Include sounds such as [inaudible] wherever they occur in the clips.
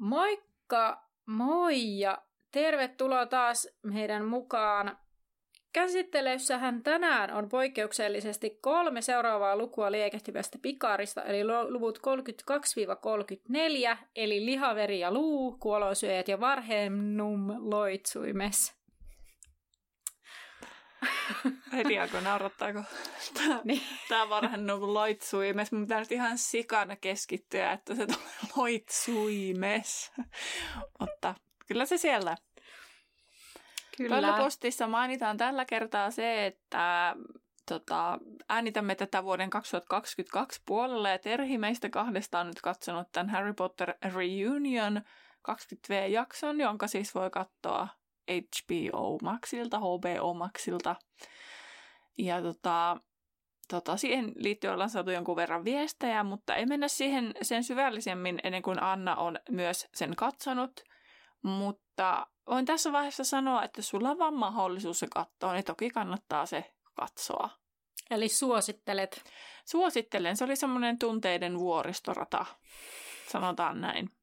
Moikka, moi ja tervetuloa taas meidän mukaan. Käsittelyssähän tänään on poikkeuksellisesti kolme seuraavaa lukua liekehtivästä pikaarista, eli luvut 32-34, eli lihaveri ja luu, kuolosyöjät ja varhennum loitsuimes. [laughs] Heti alkoi naurattaako tämä, [laughs] niin. tämä varhennum loitsuimes. Mun pitää nyt ihan sikana keskittyä, että se tulee loitsuimes. [laughs] Mutta kyllä se siellä Kyllä. postissa mainitaan tällä kertaa se, että tota, äänitämme tätä vuoden 2022 puolella ja Terhi meistä kahdesta on nyt katsonut tämän Harry Potter Reunion 20V-jakson, jonka siis voi katsoa HBO Maxilta, HBO Maxilta. Ja tota, tota, siihen liittyen ollaan saatu jonkun verran viestejä, mutta ei mennä siihen sen syvällisemmin ennen kuin Anna on myös sen katsonut. Mutta voin tässä vaiheessa sanoa, että sulla on vaan mahdollisuus se katsoa, niin toki kannattaa se katsoa. Eli suosittelet? Suosittelen. Se oli semmoinen tunteiden vuoristorata, sanotaan näin.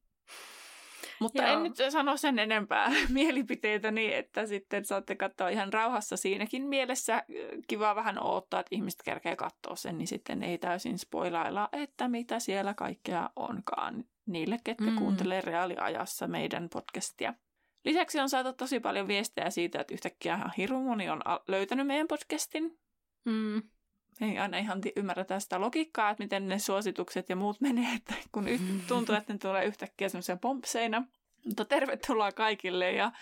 Mutta Joo. en nyt sano sen enempää [laughs] mielipiteitä niin, että sitten saatte katsoa ihan rauhassa siinäkin mielessä. Kiva vähän odottaa, että ihmiset kerkee katsoa sen, niin sitten ei täysin spoilailla, että mitä siellä kaikkea onkaan niille, ketkä mm. kuuntelee reaaliajassa meidän podcastia. Lisäksi on saatu tosi paljon viestejä siitä, että yhtäkkiä hirveän moni on löytänyt meidän podcastin. Mm. Ei aina ihan ymmärretä sitä logiikkaa, että miten ne suositukset ja muut menee, että kun [laughs] tuntuu, että ne tulee yhtäkkiä semmoisia pompseina. Mutta tervetuloa kaikille ja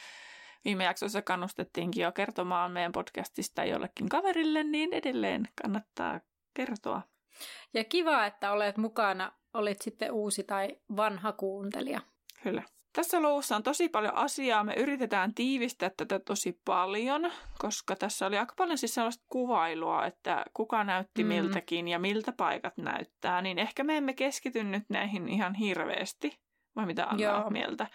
viime jaksossa kannustettiinkin jo kertomaan meidän podcastista jollekin kaverille, niin edelleen kannattaa kertoa. Ja kiva, että olet mukana, olit sitten uusi tai vanha kuuntelija. Kyllä. Tässä luvussa on tosi paljon asiaa. Me yritetään tiivistää tätä tosi paljon, koska tässä oli aika paljon siis sellaista kuvailua, että kuka näytti mm. miltäkin ja miltä paikat näyttää. Niin ehkä me emme keskity nyt näihin ihan hirveästi, vai mitä Anna mieltä.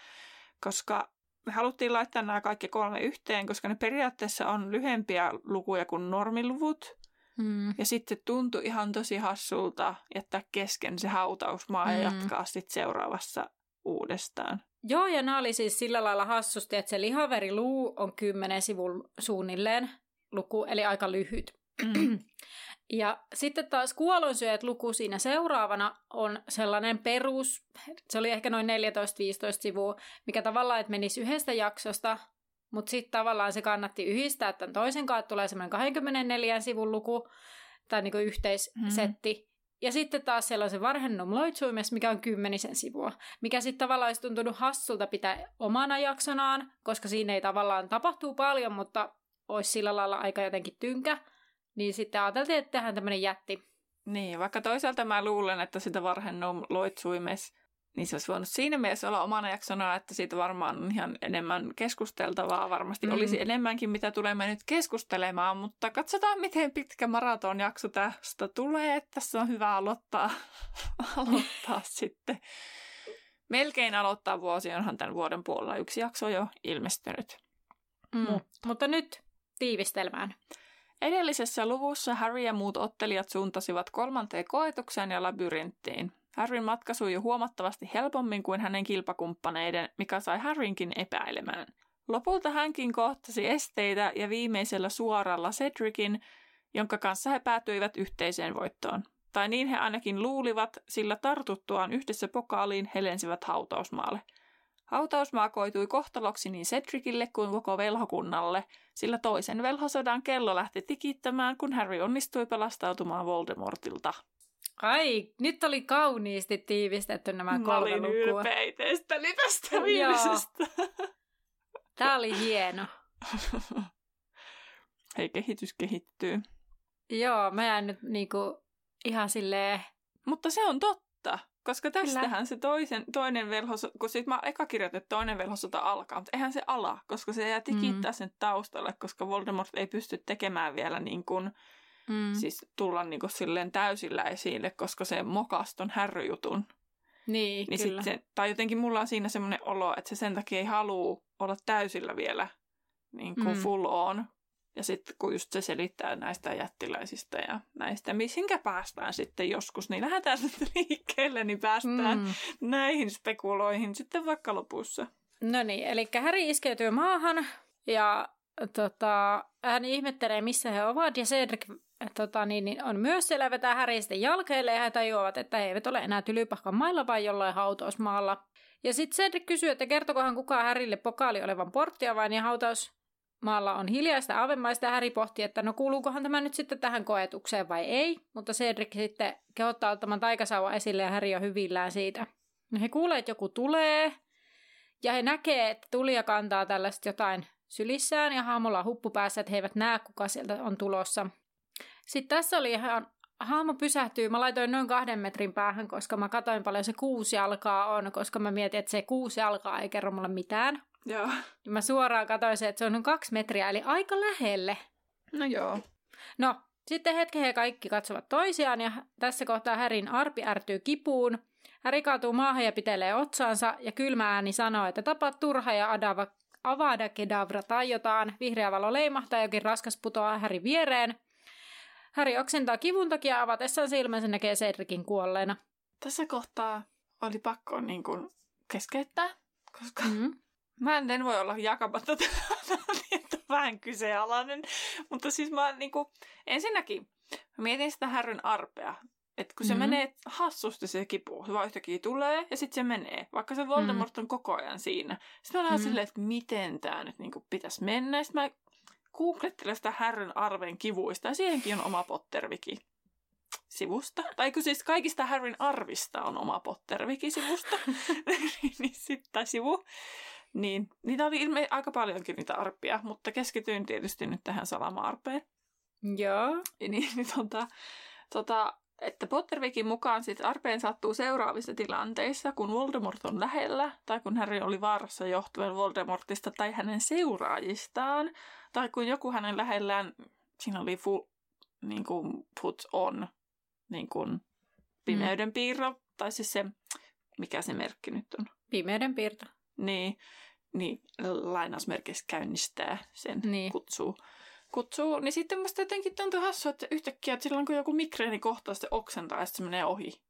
Koska me haluttiin laittaa nämä kaikki kolme yhteen, koska ne periaatteessa on lyhempiä lukuja kuin normiluvut. Mm. Ja sitten tuntui ihan tosi hassulta jättää kesken se hautausmaa mm. ja jatkaa sitten seuraavassa uudestaan. Joo, ja nämä oli siis sillä lailla hassusti, että se lihaveriluu on kymmenen sivun suunnilleen luku, eli aika lyhyt. [clears throat] Ja sitten taas kuolonsyöjät luku siinä seuraavana on sellainen perus, se oli ehkä noin 14-15 sivua, mikä tavallaan, että menisi yhdestä jaksosta, mutta sitten tavallaan se kannatti yhdistää tämän toisen kanssa, tulee semmoinen 24 sivun luku, tai niin yhteissetti. Mm. Ja sitten taas siellä on se varhennum loitsuimes, mikä on kymmenisen sivua, mikä sitten tavallaan olisi tuntunut hassulta pitää omana jaksonaan, koska siinä ei tavallaan tapahtuu paljon, mutta olisi sillä lailla aika jotenkin tynkä. Niin sitten ajateltiin, että tehdään tämmöinen jätti. Niin, vaikka toisaalta mä luulen, että sitä varhennum loitsuimes niin se olisi voinut siinä mielessä olla omana jaksona, että siitä varmaan on ihan enemmän keskusteltavaa. Varmasti mm. olisi enemmänkin, mitä tulemme nyt keskustelemaan, mutta katsotaan, miten pitkä maratonjakso tästä tulee. Tässä on hyvä aloittaa, [laughs] aloittaa sitten. Melkein aloittaa vuosi, onhan tämän vuoden puolella yksi jakso jo ilmestynyt. Mm. Mutta. mutta nyt tiivistelmään. Edellisessä luvussa Harry ja muut ottelijat suuntasivat kolmanteen koetukseen ja labyrinttiin. Harryn matka sujui huomattavasti helpommin kuin hänen kilpakumppaneiden, mikä sai Harrynkin epäilemään. Lopulta hänkin kohtasi esteitä ja viimeisellä suoralla Cedricin, jonka kanssa he päätyivät yhteiseen voittoon. Tai niin he ainakin luulivat, sillä tartuttuaan yhdessä pokaaliin he lensivät hautausmaalle. Hautausmaa koitui kohtaloksi niin Cedricille kuin koko velhokunnalle, sillä toisen velhosodan kello lähti tikittämään, kun Harry onnistui pelastautumaan Voldemortilta. Ai, nyt oli kauniisti tiivistetty nämä kolme. Mä olin lukua. ylpeä tästä viimeisestä. Tämä oli hieno. Hei, kehitys kehittyy. Joo, mä jäin nyt niinku ihan silleen... Mutta se on totta, koska tästähän Kyllä. se toisen, toinen velhos, kun sit mä eka kirjoitin, että toinen velhosota alkaa, mutta eihän se ala, koska se jää tikittää mm. sen taustalle, koska Voldemort ei pysty tekemään vielä niin kuin, mm. siis tulla niin kuin silleen täysillä esille, koska se mokaston härryjutun. Niin, niin kyllä. Sit se, tai jotenkin mulla on siinä semmoinen olo, että se sen takia ei halua olla täysillä vielä niin kuin mm. full on, ja sitten kun just se selittää näistä jättiläisistä ja näistä, mihinkä päästään sitten joskus, niin lähdetään [laughs] sitten liikkeelle, niin päästään mm. näihin spekuloihin sitten vaikka lopussa. No niin, eli Häri iskeytyy maahan ja tota, hän ihmettelee, missä he ovat, ja Cedric tota, niin, niin on myös siellä vetää Häri sitten jalkeille, ja he tajuavat, että he eivät ole enää tylypahkan mailla, vaan jollain hautausmaalla. Ja sitten Cedric kysyy, että kertokohan kukaan Härille pokaali olevan porttia vain, ja hautaus Maalla on hiljaista avemaista ja Häri pohti, että no kuuluukohan tämä nyt sitten tähän koetukseen vai ei, mutta Cedric sitten kehottaa ottamaan taikasauva esille ja Häri on hyvillään siitä. No he kuulee, että joku tulee ja he näkee, että tulija kantaa tällaista jotain sylissään ja haamolla huppu päässä, että he eivät näe, kuka sieltä on tulossa. Sitten tässä oli ihan Haamo pysähtyy. Mä laitoin noin kahden metrin päähän, koska mä katsoin paljon se kuusi jalkaa on, koska mä mietin, että se kuusi jalkaa ei kerro mulle mitään. Joo. Mä suoraan katsoin se, että se on noin kaksi metriä, eli aika lähelle. No joo. No, sitten hetken he kaikki katsovat toisiaan ja tässä kohtaa Härin arpi ärtyy kipuun. Häri kaatuu maahan ja pitelee otsaansa ja kylmä ääni sanoo, että tapa turha ja adava, avada kedavra tajotaan. Vihreä valo leimahtaa jokin raskas putoaa Häri viereen. Häri oksentaa kivun takia avatessaan silmänsä näkee Cedricin kuolleena. Tässä kohtaa oli pakko niin kuin keskeyttää, koska mm-hmm. Mä en voi olla jakamatta [laughs] että vähän kyseenalainen. Mutta siis mä niin kuin, ensinnäkin mä mietin sitä härryn arpea. Että kun se mm-hmm. menee hassusti se kipu, se vaan yhtäkkiä tulee ja sitten se menee. Vaikka se Voldemort mm-hmm. on koko ajan siinä. Sitten mä mm-hmm. silleen, että miten tämä nyt niin pitäisi mennä. Sitten mä googlettelen sitä härryn arven kivuista ja siihenkin on oma Potterviki sivusta. Tai kun siis kaikista Harryn arvista on oma Potterviki sivusta. [laughs] [laughs] niin sitten sivu. Niin, niitä oli ilme aika paljonkin niitä arppia, mutta keskityin tietysti nyt tähän salama-arpeen. Joo. Niin, [laughs] niin tota, tota, että Pottervikin mukaan sit arpeen sattuu seuraavissa tilanteissa, kun Voldemort on lähellä, tai kun Harry oli vaarassa johtuen Voldemortista tai hänen seuraajistaan, tai kun joku hänen lähellään, siinä oli full, niin kuin put on, niin kuin pimeyden piirro, mm. tai siis se, mikä se merkki nyt on? Pimeyden piirto niin, niin lainausmerkeissä käynnistää sen niin. kutsuu. Kutsuu. Niin sitten musta jotenkin tuntuu hassu, että yhtäkkiä että silloin kun joku migreeni kohtaa sitten oksentaa ja sitten se menee ohi.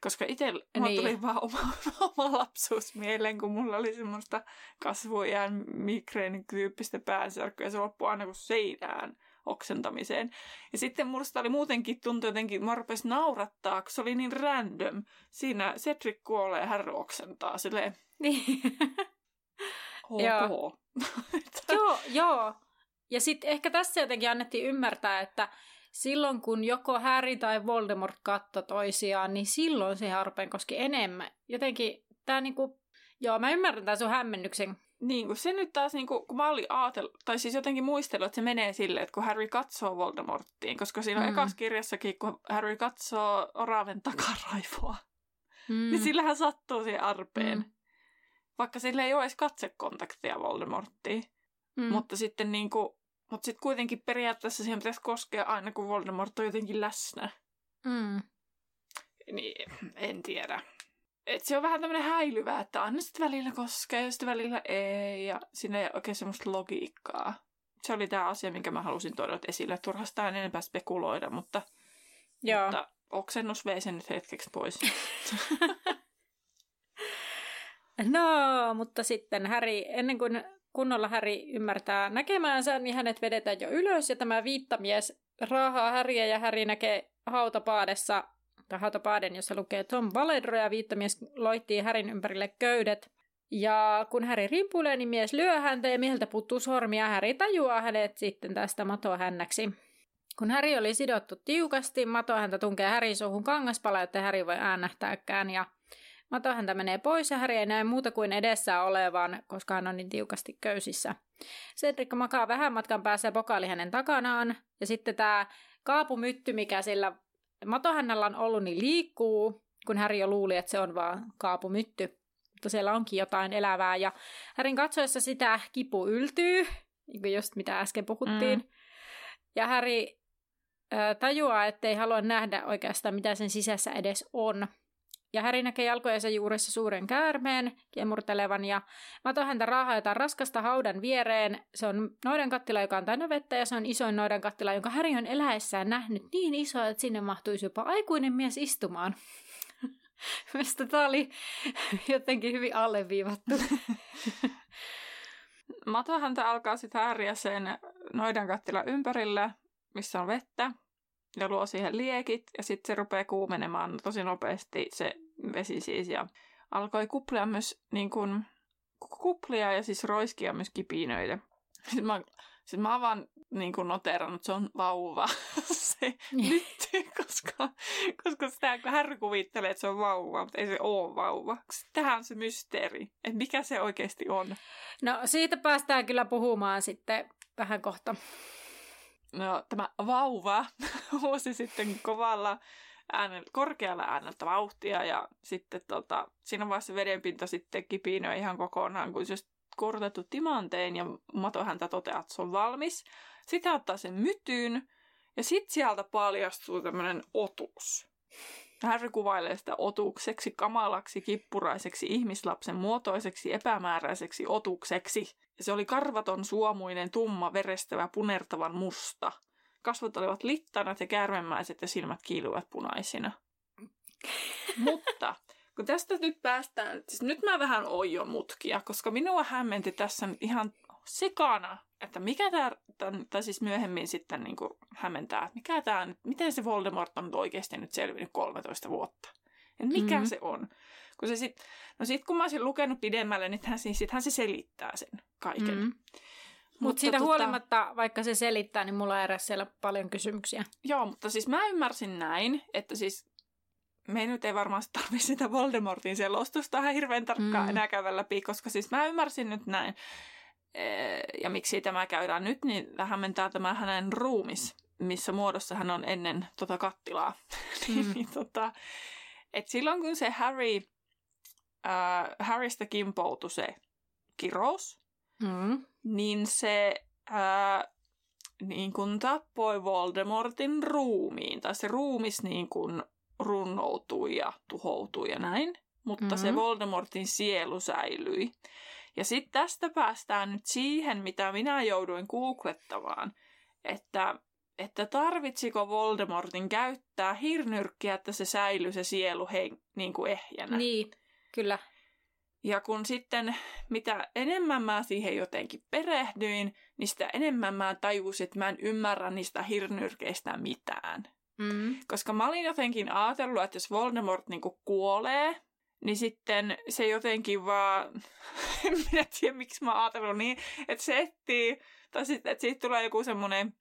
Koska itse niin. tuli vaan oma, [laughs] oma lapsuus mieleen, kun mulla oli semmoista kasvuiän migreenityyppistä päänsärkyä ja se loppui aina kuin seinään oksentamiseen. Ja sitten musta oli muutenkin tuntuu jotenkin, mä rupesin naurattaa, kun se oli niin random. Siinä Cedric kuolee hän oksentaa silleen, niin. [laughs] [laughs] joo. joo, joo. Ja sitten ehkä tässä jotenkin annettiin ymmärtää, että silloin kun joko Harry tai Voldemort katto toisiaan, niin silloin se harpeen koski enemmän. Jotenkin tämä niinku, joo mä ymmärrän tämän sun hämmennyksen. Niin, kun se nyt taas, niin kun, kun mä olin ajatellut, tai siis jotenkin muistellut, että se menee silleen, että kun Harry katsoo Voldemorttiin, koska siinä on mm. ekassa kirjassakin, kun Harry katsoo oraven takaraivoa, mm. niin sillähän sattuu siihen arpeen. Mm vaikka sillä ei ole edes katsekontaktia Voldemorttiin. Mm. Mutta sitten niin kuin, mutta sitten kuitenkin periaatteessa siihen pitäisi koskea aina, kun Voldemort on jotenkin läsnä. Mm. Niin, en tiedä. Et se on vähän tämmöinen häilyvä, että aina sitten välillä koskee ja sitten välillä ei. Ja siinä ei oikein semmoista logiikkaa. Se oli tämä asia, minkä mä halusin tuoda esille. Turhasta en enempää spekuloida, mutta, Joo. mutta oksennus vei sen nyt hetkeksi pois. [laughs] No, mutta sitten Häri, ennen kuin kunnolla Häri ymmärtää näkemäänsä, niin hänet vedetään jo ylös ja tämä viittamies raahaa Häriä ja Häri näkee hautapaadessa, tai hautapaaden, jossa lukee Tom Valedro ja viittamies loittii Härin ympärille köydet. Ja kun Häri rimpuilee, niin mies lyö häntä ja mieheltä puuttuu sormia. Häri tajuaa hänet sitten tästä matohännäksi. Kun Häri oli sidottu tiukasti, matohäntä tunkee Härin suuhun kangaspala, jotta Häri voi äänähtääkään. Ja Matohäntä menee pois ja Harry ei näe muuta kuin edessä olevan, koska hän on niin tiukasti köysissä. Cedric makaa vähän matkan päässä ja pokaali hänen takanaan. Ja sitten tämä kaapumytty, mikä sillä Matohännällä on ollut, niin liikkuu. kun Harry jo luuli, että se on vaan kaapumytty. Mutta siellä onkin jotain elävää. Ja Härin katsoessa sitä kipu yltyy, niin kuin just mitä äsken puhuttiin. Mm. Ja Häri tajuaa, ettei halua nähdä oikeastaan, mitä sen sisässä edes on. Ja Häri näkee jalkojensa juuressa suuren käärmeen kiemurtelevan ja Mato häntä raahaa jotain raskasta haudan viereen. Se on noidan kattila, joka on täynnä vettä ja se on isoin noidan kattila, jonka Häri on eläessään nähnyt niin iso, että sinne mahtuisi jopa aikuinen mies istumaan. [laughs] Mielestäni tämä oli jotenkin hyvin alleviivattu. [laughs] Mato häntä alkaa sitten hääriä sen noidan kattila ympärillä, missä on vettä ja luo siihen liekit ja sitten se rupeaa kuumenemaan tosi nopeasti se vesi siis ja alkoi kuplia myös niin kun, kuplia ja siis roiskia myös kipinöitä. [laughs] Sitten mä, sit mä vaan niin kuin noterannut, että se on vauva. [laughs] se nyt, koska, koska sitä kun hän kuvittelee, että se on vauva, mutta ei se ole vauva. Tähän on se mysteeri, että mikä se oikeasti on. No siitä päästään kyllä puhumaan sitten vähän kohta. No, tämä vauva [laughs] huusi sitten kovalla äänellä, korkealla äänellä vauhtia ja sitten tota, siinä vaiheessa vedenpinta sitten kipinöi ihan kokonaan, kun se korotettu timanteen ja Mato häntä toteaa, että se on valmis. Sitten ottaa sen mytyyn ja sitten sieltä paljastuu tämmöinen otus. Harry kuvailee sitä otukseksi, kamalaksi, kippuraiseksi, ihmislapsen muotoiseksi, epämääräiseksi otukseksi. Ja se oli karvaton, suomuinen, tumma, verestävä, punertavan musta. Kasvot olivat littanat ja kärmemäiset ja silmät kiiluvat punaisina. [laughs] Mutta kun tästä nyt päästään, siis nyt mä vähän oion mutkia, koska minua hämmenti tässä ihan sekana, että mikä tämä, tai siis myöhemmin sitten niin kuin hämmentää, että mikä tämä, miten se Voldemort on oikeasti nyt selvinnyt 13 vuotta. Et mikä mm-hmm. se on. Kun se sit, no sit kun mä olisin lukenut pidemmälle, niin hän, siis sit hän se selittää sen kaiken. Mm-hmm. Mutta Mut siitä tota... huolimatta, vaikka se selittää, niin mulla on siellä paljon kysymyksiä. Joo, mutta siis mä ymmärsin näin, että siis me nyt ei varmaan tarvitse sitä Voldemortin selostusta ihan hirveän tarkkaan mm. enää käydä läpi, koska siis mä ymmärsin nyt näin, ja miksi tämä käydään nyt, niin hämmentää tämä hänen ruumis, missä muodossa hän on ennen tota kattilaa. [laughs] Mm. niin, tota, et silloin kun se Harry, äh, Harrystä kimpoutui se kirous, mm. niin se äh, niin kun tappoi Voldemortin ruumiin, tai se ruumis niin kun runnoutui ja tuhoutui ja näin, mutta mm-hmm. se Voldemortin sielu säilyi. Ja sitten tästä päästään nyt siihen, mitä minä jouduin googlettamaan, että, että tarvitsiko Voldemortin käyttää hirnyrkkiä, että se säilyy se sielu hen, niin kuin ehjänä. Niin, kyllä. Ja kun sitten, mitä enemmän mä siihen jotenkin perehdyin, niin sitä enemmän mä tajusin, että mä en ymmärrä niistä hirnyrkeistä mitään. Mm. Koska mä olin jotenkin ajatellut, että jos Voldemort niin kuolee, niin sitten se jotenkin vaan, [laughs] en minä tiedä miksi mä ajatellut niin, että se etsii, tai sitten, että siitä tulee joku semmoinen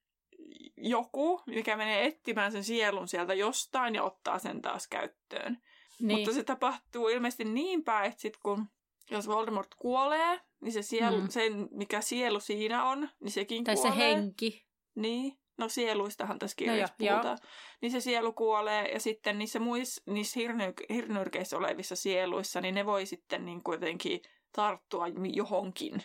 joku, mikä menee etsimään sen sielun sieltä jostain ja ottaa sen taas käyttöön. Niin. Mutta se tapahtuu ilmeisesti niin päin, että sit kun jos Voldemort kuolee, niin se sielu, mm. sen, mikä sielu siinä on, niin sekin tai kuolee. Tai se henki. Niin no sieluistahan tässä kirjassa no puhutaan, joo. niin se sielu kuolee ja sitten niissä muissa, niissä hirny- hirnyrkeissä olevissa sieluissa, niin ne voi sitten niin kuin jotenkin tarttua johonkin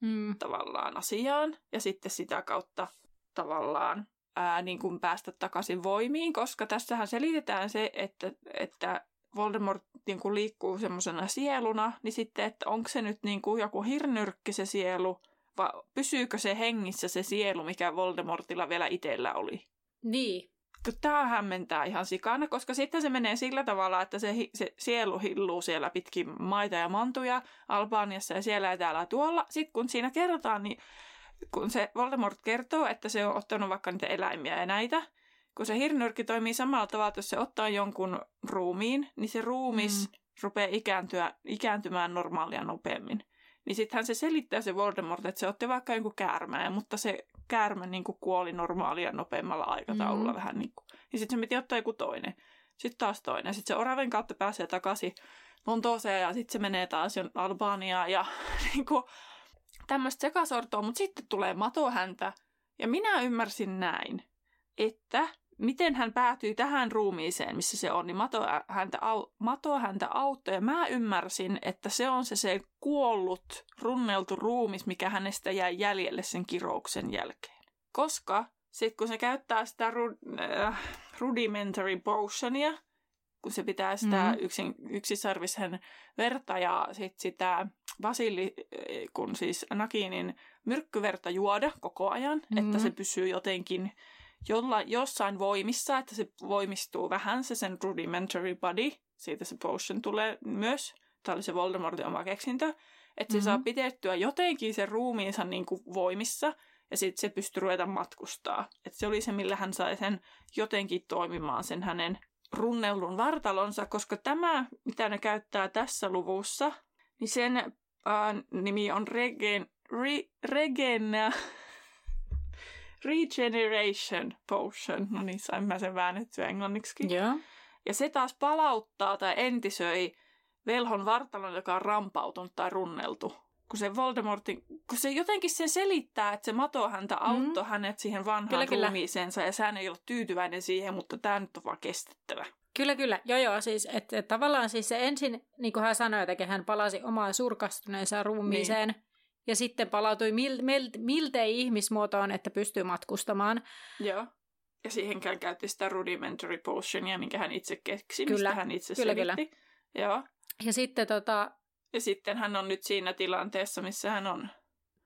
mm. tavallaan asiaan ja sitten sitä kautta tavallaan ää, niin kuin päästä takaisin voimiin, koska tässähän selitetään se, että, että Voldemort niin kuin liikkuu semmoisena sieluna, niin sitten, että onko se nyt niin kuin joku hirnyrkki se sielu – vai pysyykö se hengissä se sielu, mikä Voldemortilla vielä itsellä oli? Niin. Tämä hämmentää ihan sikana, koska sitten se menee sillä tavalla, että se, se sielu hilluu siellä pitkin maita ja mantuja Albaniassa ja siellä ja täällä tuolla. Sitten kun siinä kerrotaan, niin kun se Voldemort kertoo, että se on ottanut vaikka niitä eläimiä ja näitä, kun se hirnyrkki toimii samalla tavalla, että jos se ottaa jonkun ruumiin, niin se ruumis mm. rupeaa ikääntyä, ikääntymään normaalia nopeammin. Niin sittenhän se selittää se Voldemort, että se otti vaikka jonkun käärmeen, mutta se käärme niin kuin kuoli normaalia nopeammalla aikataululla mm. vähän niin kuin. Niin sitten se piti ottaa joku toinen. Sitten taas toinen. Sitten se oraven kautta pääsee takaisin Lontooseen ja sitten se menee taas Albaniaan ja [laughs] niin kuin, tämmöistä sekasortoa. Mutta sitten tulee matohäntä ja minä ymmärsin näin, että miten hän päätyi tähän ruumiiseen, missä se on, niin Mato häntä, au, Mato häntä auttoi. Ja mä ymmärsin, että se on se, se kuollut, runneltu ruumis, mikä hänestä jäi jäljelle sen kirouksen jälkeen. Koska sitten kun se käyttää sitä ru- äh, rudimentary potionia, kun se pitää sitä mm-hmm. yksin, yksisarvisen verta ja sit sitä Vasili, kun siis Nakinin myrkkyverta juoda koko ajan, mm-hmm. että se pysyy jotenkin jolla, jossain voimissa, että se voimistuu vähän se sen rudimentary body, siitä se potion tulee myös, tämä oli se Voldemortin oma keksintö, että se mm-hmm. saa pidettyä jotenkin sen ruumiinsa niin kuin voimissa, ja sitten se pystyy ruveta matkustaa. Et se oli se, millä hän sai sen jotenkin toimimaan sen hänen runnellun vartalonsa, koska tämä, mitä ne käyttää tässä luvussa, niin sen äh, nimi on Regen, re, Regena, Regeneration Potion. No niin, sain mä sen väännettyä englanniksi. Yeah. Ja se taas palauttaa tai entisöi velhon vartalon, joka on rampautunut tai runneltu. Kun se Voldemortin, kun se jotenkin sen selittää, että se mato häntä mm-hmm. auttoi mm. hänet siihen vanhaan kyllä, ruumiiseensa ja sään ei ollut tyytyväinen siihen, mutta tämä nyt on vaan kestettävä. Kyllä, kyllä. Joo, joo. Siis, että, että tavallaan siis se ensin, niin kuin hän sanoi, että hän palasi omaan surkastuneeseen ruumiiseen, niin. Ja sitten palautui mil, mil, miltei ihmismuotoon, että pystyy matkustamaan. Joo. Ja siihenkään käytti sitä rudimentary potionia, minkä hän itse keksi, kyllä. mistä hän itse kyllä, selitti. Kyllä. Joo. Ja sitten tota... Ja sitten hän on nyt siinä tilanteessa, missä hän on.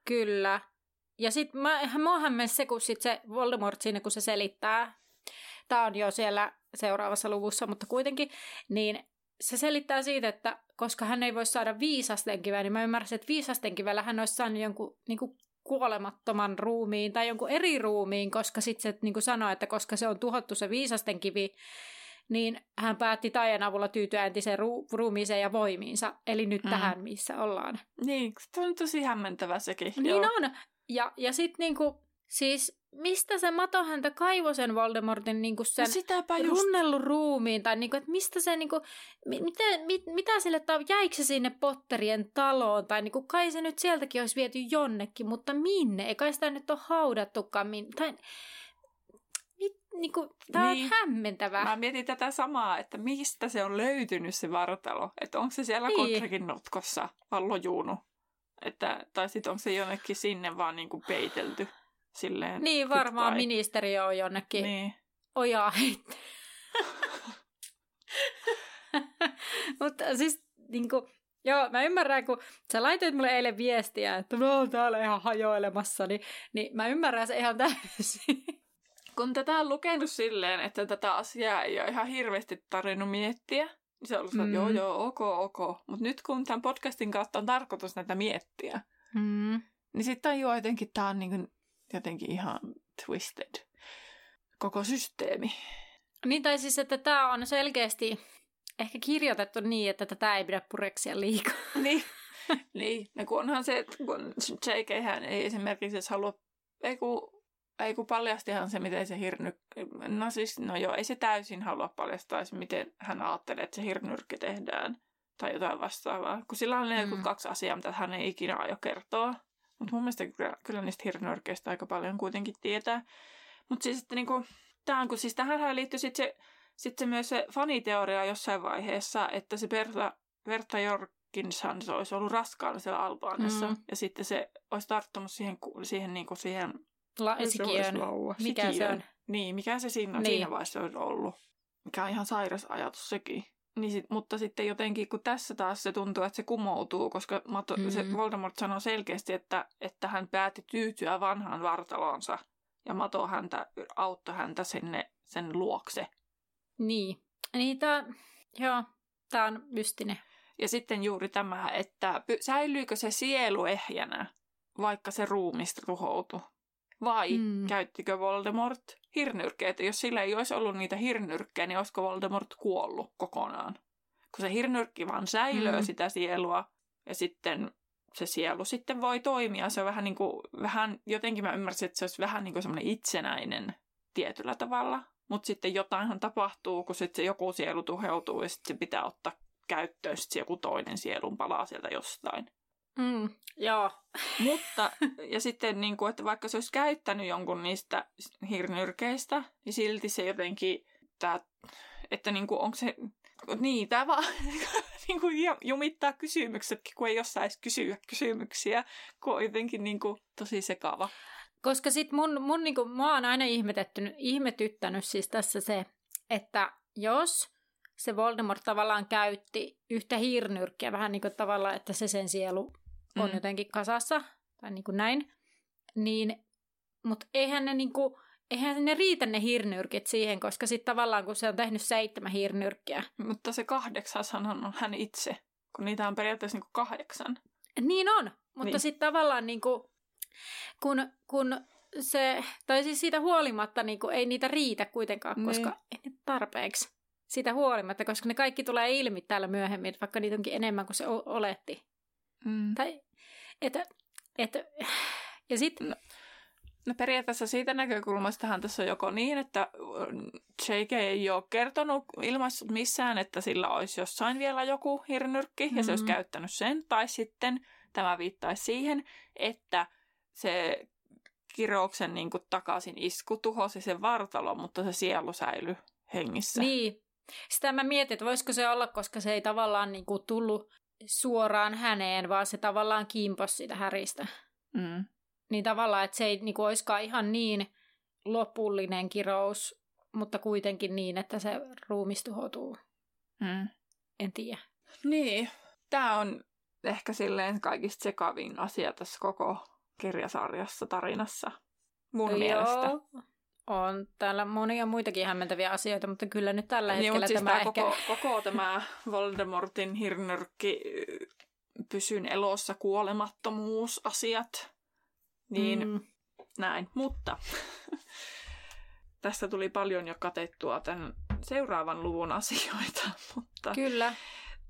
Kyllä. Ja sitten mua myös se, kun sit se Voldemort siinä, kun se selittää, tämä on jo siellä seuraavassa luvussa, mutta kuitenkin, niin se selittää siitä, että koska hän ei voi saada viisastenkivää, niin mä ymmärrän, että viisastenkiväällä hän olisi saanut jonkun niin kuin kuolemattoman ruumiin tai jonkun eri ruumiin, koska sitten se niin kuin sanoi, että koska se on tuhottu se viisastenkivi, niin hän päätti taian avulla tyytyä entiseen ru- ruumiiseen ja voimiinsa. Eli nyt mm. tähän, missä ollaan. Niin, se on tosi hämmentävä sekin. Niin Joo. on. Ja, ja sitten niinku, siis mistä se mato häntä kaivoi sen Voldemortin niinku sen no sitäpä just. runnellun ruumiin, tai niinku, että mistä se niinku, mitä, mit, mitä sille, tai jäikö se sinne Potterien taloon, tai niinku, kai se nyt sieltäkin olisi viety jonnekin, mutta minne? Ei kai sitä nyt ole haudattukaan minne, tai niinku, tämä niin. on hämmentävää. Mä mietin tätä samaa, että mistä se on löytynyt se vartalo. Että onko se siellä niin. Kotrakin notkossa vallojuunu. Että, tai sitten onko se jonnekin sinne vaan niinku peitelty. Silleen niin, varmaan vai. ministeriö on jonnekin niin. ojaa [laughs] Mutta siis niinku, Joo, mä ymmärrän, kun sä laitoit mulle eilen viestiä, että mä oon täällä ihan hajoilemassa, niin, niin mä ymmärrän se ihan täysin. Kun tätä on lukenut silleen, että tätä asiaa ei ole ihan hirveästi tarvinnut miettiä, niin se on ollut mm. että joo, joo, ok, ok. Mutta nyt kun tämän podcastin kautta on tarkoitus näitä miettiä, mm. niin sitten on jotenkin, tämä on niin jotenkin ihan twisted koko systeemi. Niin, tai siis, että tämä on selkeästi ehkä kirjoitettu niin, että tätä ei pidä pureksia liikaa. [laughs] niin, niin. No kun onhan se, että kun JK hän ei esimerkiksi edes halua, ei kun, ei kun paljastihan se, miten se hirny, no siis, no joo, ei se täysin halua paljastaa se, miten hän ajattelee, että se hirnyrkki tehdään tai jotain vastaavaa. Kun sillä on mm. kaksi asiaa, mitä hän ei ikinä aio kertoa. Mutta mun mielestä kyllä, kyllä niistä hirnörkeistä aika paljon kuitenkin tietää. Mutta siis, että niinku, tähän, kun siis tähän liittyy sitten se, sit se myös se faniteoria jossain vaiheessa, että se Berta, Berta Jorkinsan se olisi ollut raskaana siellä Albaanissa. Mm. Ja sitten se olisi tarttunut siihen, siihen, niinku siihen La- sikiön. Mikä sikiön. se on? Niin, mikä se siinä, niin. siinä vaiheessa olisi ollut. Mikä on ihan sairas ajatus sekin. Niin sit, mutta sitten jotenkin, kun tässä taas se tuntuu, että se kumoutuu, koska Mato, mm-hmm. se Voldemort sanoo selkeästi, että, että hän päätti tyytyä vanhaan vartaloonsa ja Mato häntä, auttoi häntä sinne sen luokse. Niin. Niin tää, joo, tää on mystinen. Ja sitten juuri tämä, että säilyykö se sielu ehjänä, vaikka se ruumista tuhoutui? Vai mm. käyttikö Voldemort hirnyrkkejä? Että jos sillä ei olisi ollut niitä hirnyrkkejä, niin olisiko Voldemort kuollut kokonaan? Kun se hirnyrkki vaan säilöö mm. sitä sielua ja sitten se sielu sitten voi toimia. Se on vähän niin kuin, vähän, jotenkin mä ymmärsin, että se olisi vähän niin kuin semmoinen itsenäinen tietyllä tavalla. Mutta sitten jotainhan tapahtuu, kun sitten se joku sielu tuheutuu ja sitten se pitää ottaa käyttöön, sitten joku toinen sielun palaa sieltä jostain. Mm, joo. Mutta, ja sitten, niin kuin, että vaikka se olisi käyttänyt jonkun niistä hirnyrkeistä, niin silti se jotenkin, tää, että niin kuin, onko se, niin, tämä vaan [laughs] niin kuin jumittaa kysymyksetkin, kun ei jossain edes kysyä kysymyksiä, kun on jotenkin niin kuin, tosi sekava. Koska sit mun, mun niin kuin, mä oon aina ihmetyttänyt siis tässä se, että jos se Voldemort tavallaan käytti yhtä hiirnyrkkiä vähän niin kuin tavallaan, että se sen sielu on mm. jotenkin kasassa, tai niin kuin näin, niin, mutta eihän ne niin kuin, eihän ne riitä ne hirnyrkit siihen, koska sitten tavallaan kun se on tehnyt seitsemän hirnyrkkiä. Mutta se kahdeksas on hän itse, kun niitä on periaatteessa niin kuin kahdeksan. Niin on, mutta niin. sitten tavallaan niin kuin, kun, kun se, tai siis siitä huolimatta niin kuin, ei niitä riitä kuitenkaan, niin. koska ei ne tarpeeksi. Siitä huolimatta, koska ne kaikki tulee ilmi täällä myöhemmin, vaikka niitä onkin enemmän kuin se oletti. Mm. Tai, että, että, ja sitten... No, no periaatteessa siitä näkökulmastahan tässä on joko niin, että JK ei ole kertonut ilmaissut missään, että sillä olisi jossain vielä joku hirnyrkki, mm-hmm. ja se olisi mm-hmm. käyttänyt sen, tai sitten tämä viittaisi siihen, että se kirouksen niin kuin takaisin isku tuhosi sen vartalo, mutta se sielu säilyi hengissä. Niin. Sitä mä mietin, että voisiko se olla, koska se ei tavallaan niin kuin tullut suoraan häneen, vaan se tavallaan kimpos siitä häristä. Mm. Niin tavallaan, että se ei niin kuin, olisikaan ihan niin lopullinen kirous, mutta kuitenkin niin, että se ruumis tuhoutuu. Mm. En tiedä. Niin, tämä on ehkä silleen kaikista sekavin asia tässä koko kirjasarjassa, tarinassa. Mun Joo. mielestä. On täällä monia muitakin hämmentäviä asioita, mutta kyllä nyt tällä niin, hetkellä siis tämä, tämä ehkä... koko, koko tämä Voldemortin hirnyrkki pysyn elossa kuolemattomuusasiat, niin mm. näin. Mutta [laughs] tästä tuli paljon jo katettua tämän seuraavan luvun asioita. [laughs] Mutta Kyllä.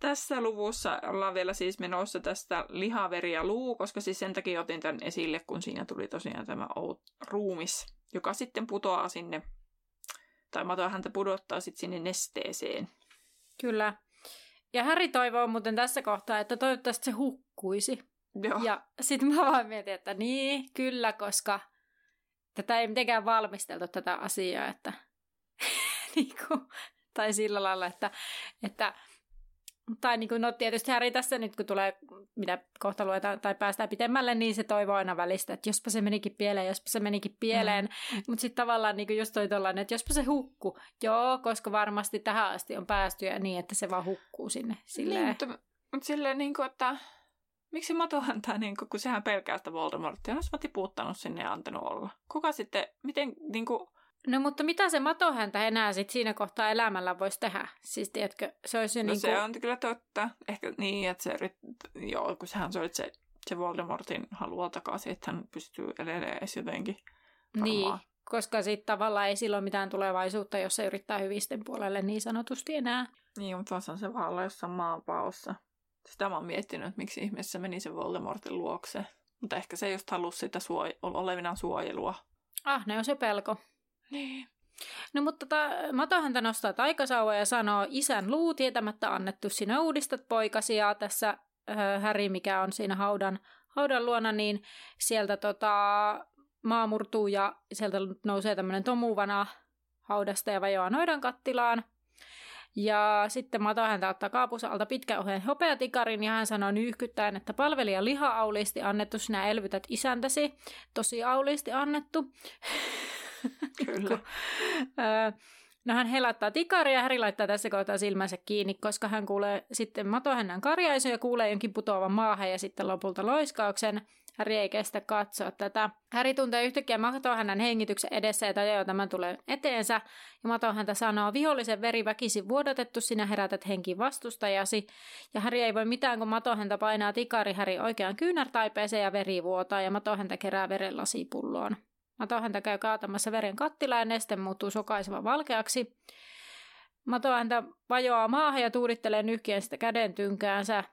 Tässä luvussa ollaan vielä siis menossa tästä lihaveri ja luu, koska siis sen takia otin tämän esille, kun siinä tuli tosiaan tämä ruumis, joka sitten putoaa sinne, tai matoa häntä pudottaa sitten sinne nesteeseen. Kyllä. Ja Häri toivoo muuten tässä kohtaa, että toivottavasti se hukkuisi. Joo. Ja sitten mä vaan mietin, että niin, kyllä, koska tätä ei mitenkään valmisteltu tätä asiaa, että [laughs] niin kuin, tai sillä lailla, että, että tai niin kuin, no tietysti Harry tässä nyt, kun tulee, mitä kohta luetaan, tai päästään pitemmälle, niin se toivoo aina välistä, että jospa se menikin pieleen, jospa se menikin pieleen. Mm. Mutta sitten tavallaan niin kuin just toi tollainen, että jospa se hukku. Joo, koska varmasti tähän asti on päästy ja niin, että se vaan hukkuu sinne. Silleen. Niin, mutta, mutta silleen niin kuin, että miksi Mato antaa, niin kuin, kun sehän pelkää sitä Voldemortia, olisi tiputtanut sinne ja antanut olla. Kuka sitten, miten, niin kuin, No mutta mitä se matohäntä enää sit siinä kohtaa elämällä voisi tehdä? Siis tiedätkö, se olisi no niin kuin... se on kyllä totta. Ehkä niin, että se yrit... joo, kun sehän se oli se, se Voldemortin haluaa takaisin, että hän pystyy edelleen edes jotenkin varmaan. Niin, koska sitten tavallaan ei silloin mitään tulevaisuutta, jos se yrittää hyvisten puolelle niin sanotusti enää. Niin, mutta on se vaan olla jossain maanpaossa. Sitä mä oon miettinyt, että miksi ihmeessä meni se Voldemortin luokse. Mutta ehkä se just halusi sitä suoj- olevinaan suojelua. Ah, ne on se pelko. Niin. No mutta tota, Matohäntä nostaa taikasauva ja sanoo, isän luu tietämättä annettu, sinä uudistat poikasi ja tässä äh, Häri, mikä on siinä haudan, haudan luona, niin sieltä tota, maa murtuu ja sieltä nousee tämmöinen tomuvana haudasta ja vajoaa noidan kattilaan. Ja sitten Mato häntä ottaa kaapusa alta pitkän oheen hopeatikarin ja hän sanoo nyyhkyttäen, että palvelija liha aulisti annettu, sinä elvytät isäntäsi. Tosi aulisti annettu. [laughs] [laughs] Kyllä. no hän helattaa tikaria ja Häri laittaa tässä kohtaa silmänsä kiinni, koska hän kuulee sitten matohännän karjaisun ja kuulee jonkin putoavan maahan ja sitten lopulta loiskauksen. Häri ei kestä katsoa tätä. Häri tuntee yhtäkkiä matohännän hengityksen edessä ja tajuaa, tämän tulee eteensä. Ja matohäntä sanoo, vihollisen veri väkisin vuodatettu, sinä herätät henki vastustajasi. Ja Häri ei voi mitään, kun matohäntä painaa tikari Häri oikeaan kyynärtaipeeseen ja veri vuotaa ja matohäntä kerää veren lasipulloon. Mato häntä käy kaatamassa veren kattilaan ja neste muuttuu sokaisevan valkeaksi. Mato häntä vajoaa maahan ja tuudittelee nyhkien sitä käden tynkäänsä.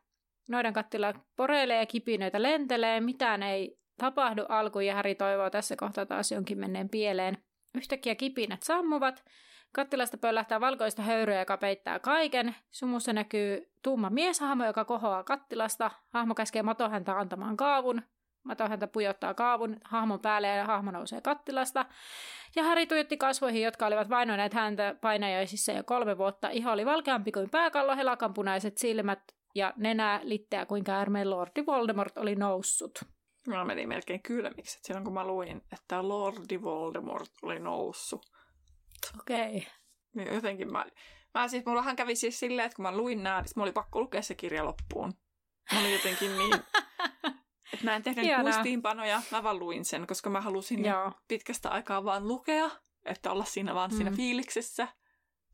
Noidan kattila poreilee ja kipinöitä lentelee. Mitään ei tapahdu alkuun ja Häri toivoo tässä kohtaa taas jonkin menneen pieleen. Yhtäkkiä kipinät sammuvat, kattilasta pöllähtää valkoista höyryä, joka peittää kaiken. Sumussa näkyy tumma mieshahmo, joka kohoaa kattilasta. Hahmo käskee matohäntä antamaan kaavun. Matohäntä pujottaa kaavun hahmon päälle ja hahmo nousee kattilasta. Ja Häri tuijotti kasvoihin, jotka olivat vainoneet häntä painajaisissa jo kolme vuotta. Iho oli valkeampi kuin pääkallo, helakanpunaiset silmät ja nenä litteä kuin käärmeen Lordi Voldemort oli noussut. Mä menin melkein kylmiksi, että silloin kun mä luin, että Lordi Voldemort oli noussut. Okei. Okay. Niin jotenkin mä, mä siis, mullahan kävi siis silleen, että kun mä luin nää, niin mulla oli pakko lukea se kirja loppuun. Mä olin jotenkin niin, [laughs] mä en tehnyt Hienoa. muistiinpanoja, mä vaan luin sen, koska mä halusin Joo. pitkästä aikaa vaan lukea, että olla siinä vaan mm. siinä fiiliksessä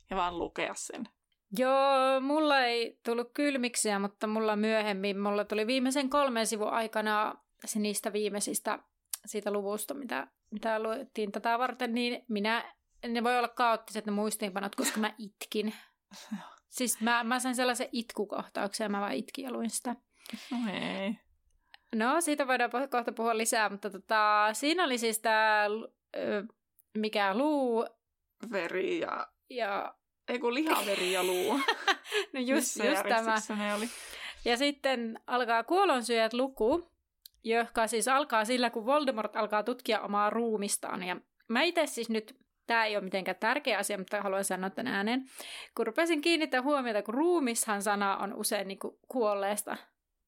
ja vaan lukea sen. Joo, mulla ei tullut kylmiksiä, mutta mulla myöhemmin, mulla tuli viimeisen kolmen sivun aikana se niistä viimeisistä siitä luvusta, mitä, mitä luettiin tätä varten, niin minä, ne voi olla kaoottiset ne muistiinpanot, koska mä itkin. [laughs] siis mä, mä sain sellaisen itkukohtauksen ja mä vaan itkin ja luin sitä. No ei. No, siitä voidaan kohta puhua lisää, mutta tota, siinä oli siis tämä, mikä luu... Veri ja... Ja... Ei kun lihaveri ja luu. [laughs] no just, just tämä. Ne oli? Ja sitten alkaa kuolonsyöjät luku, joka siis alkaa sillä, kun Voldemort alkaa tutkia omaa ruumistaan. Ja mä itse siis nyt, tämä ei ole mitenkään tärkeä asia, mutta haluan sanoa tämän ääneen. Kun rupesin kiinnittää huomiota, kun ruumishan sana on usein niin kuin kuolleesta.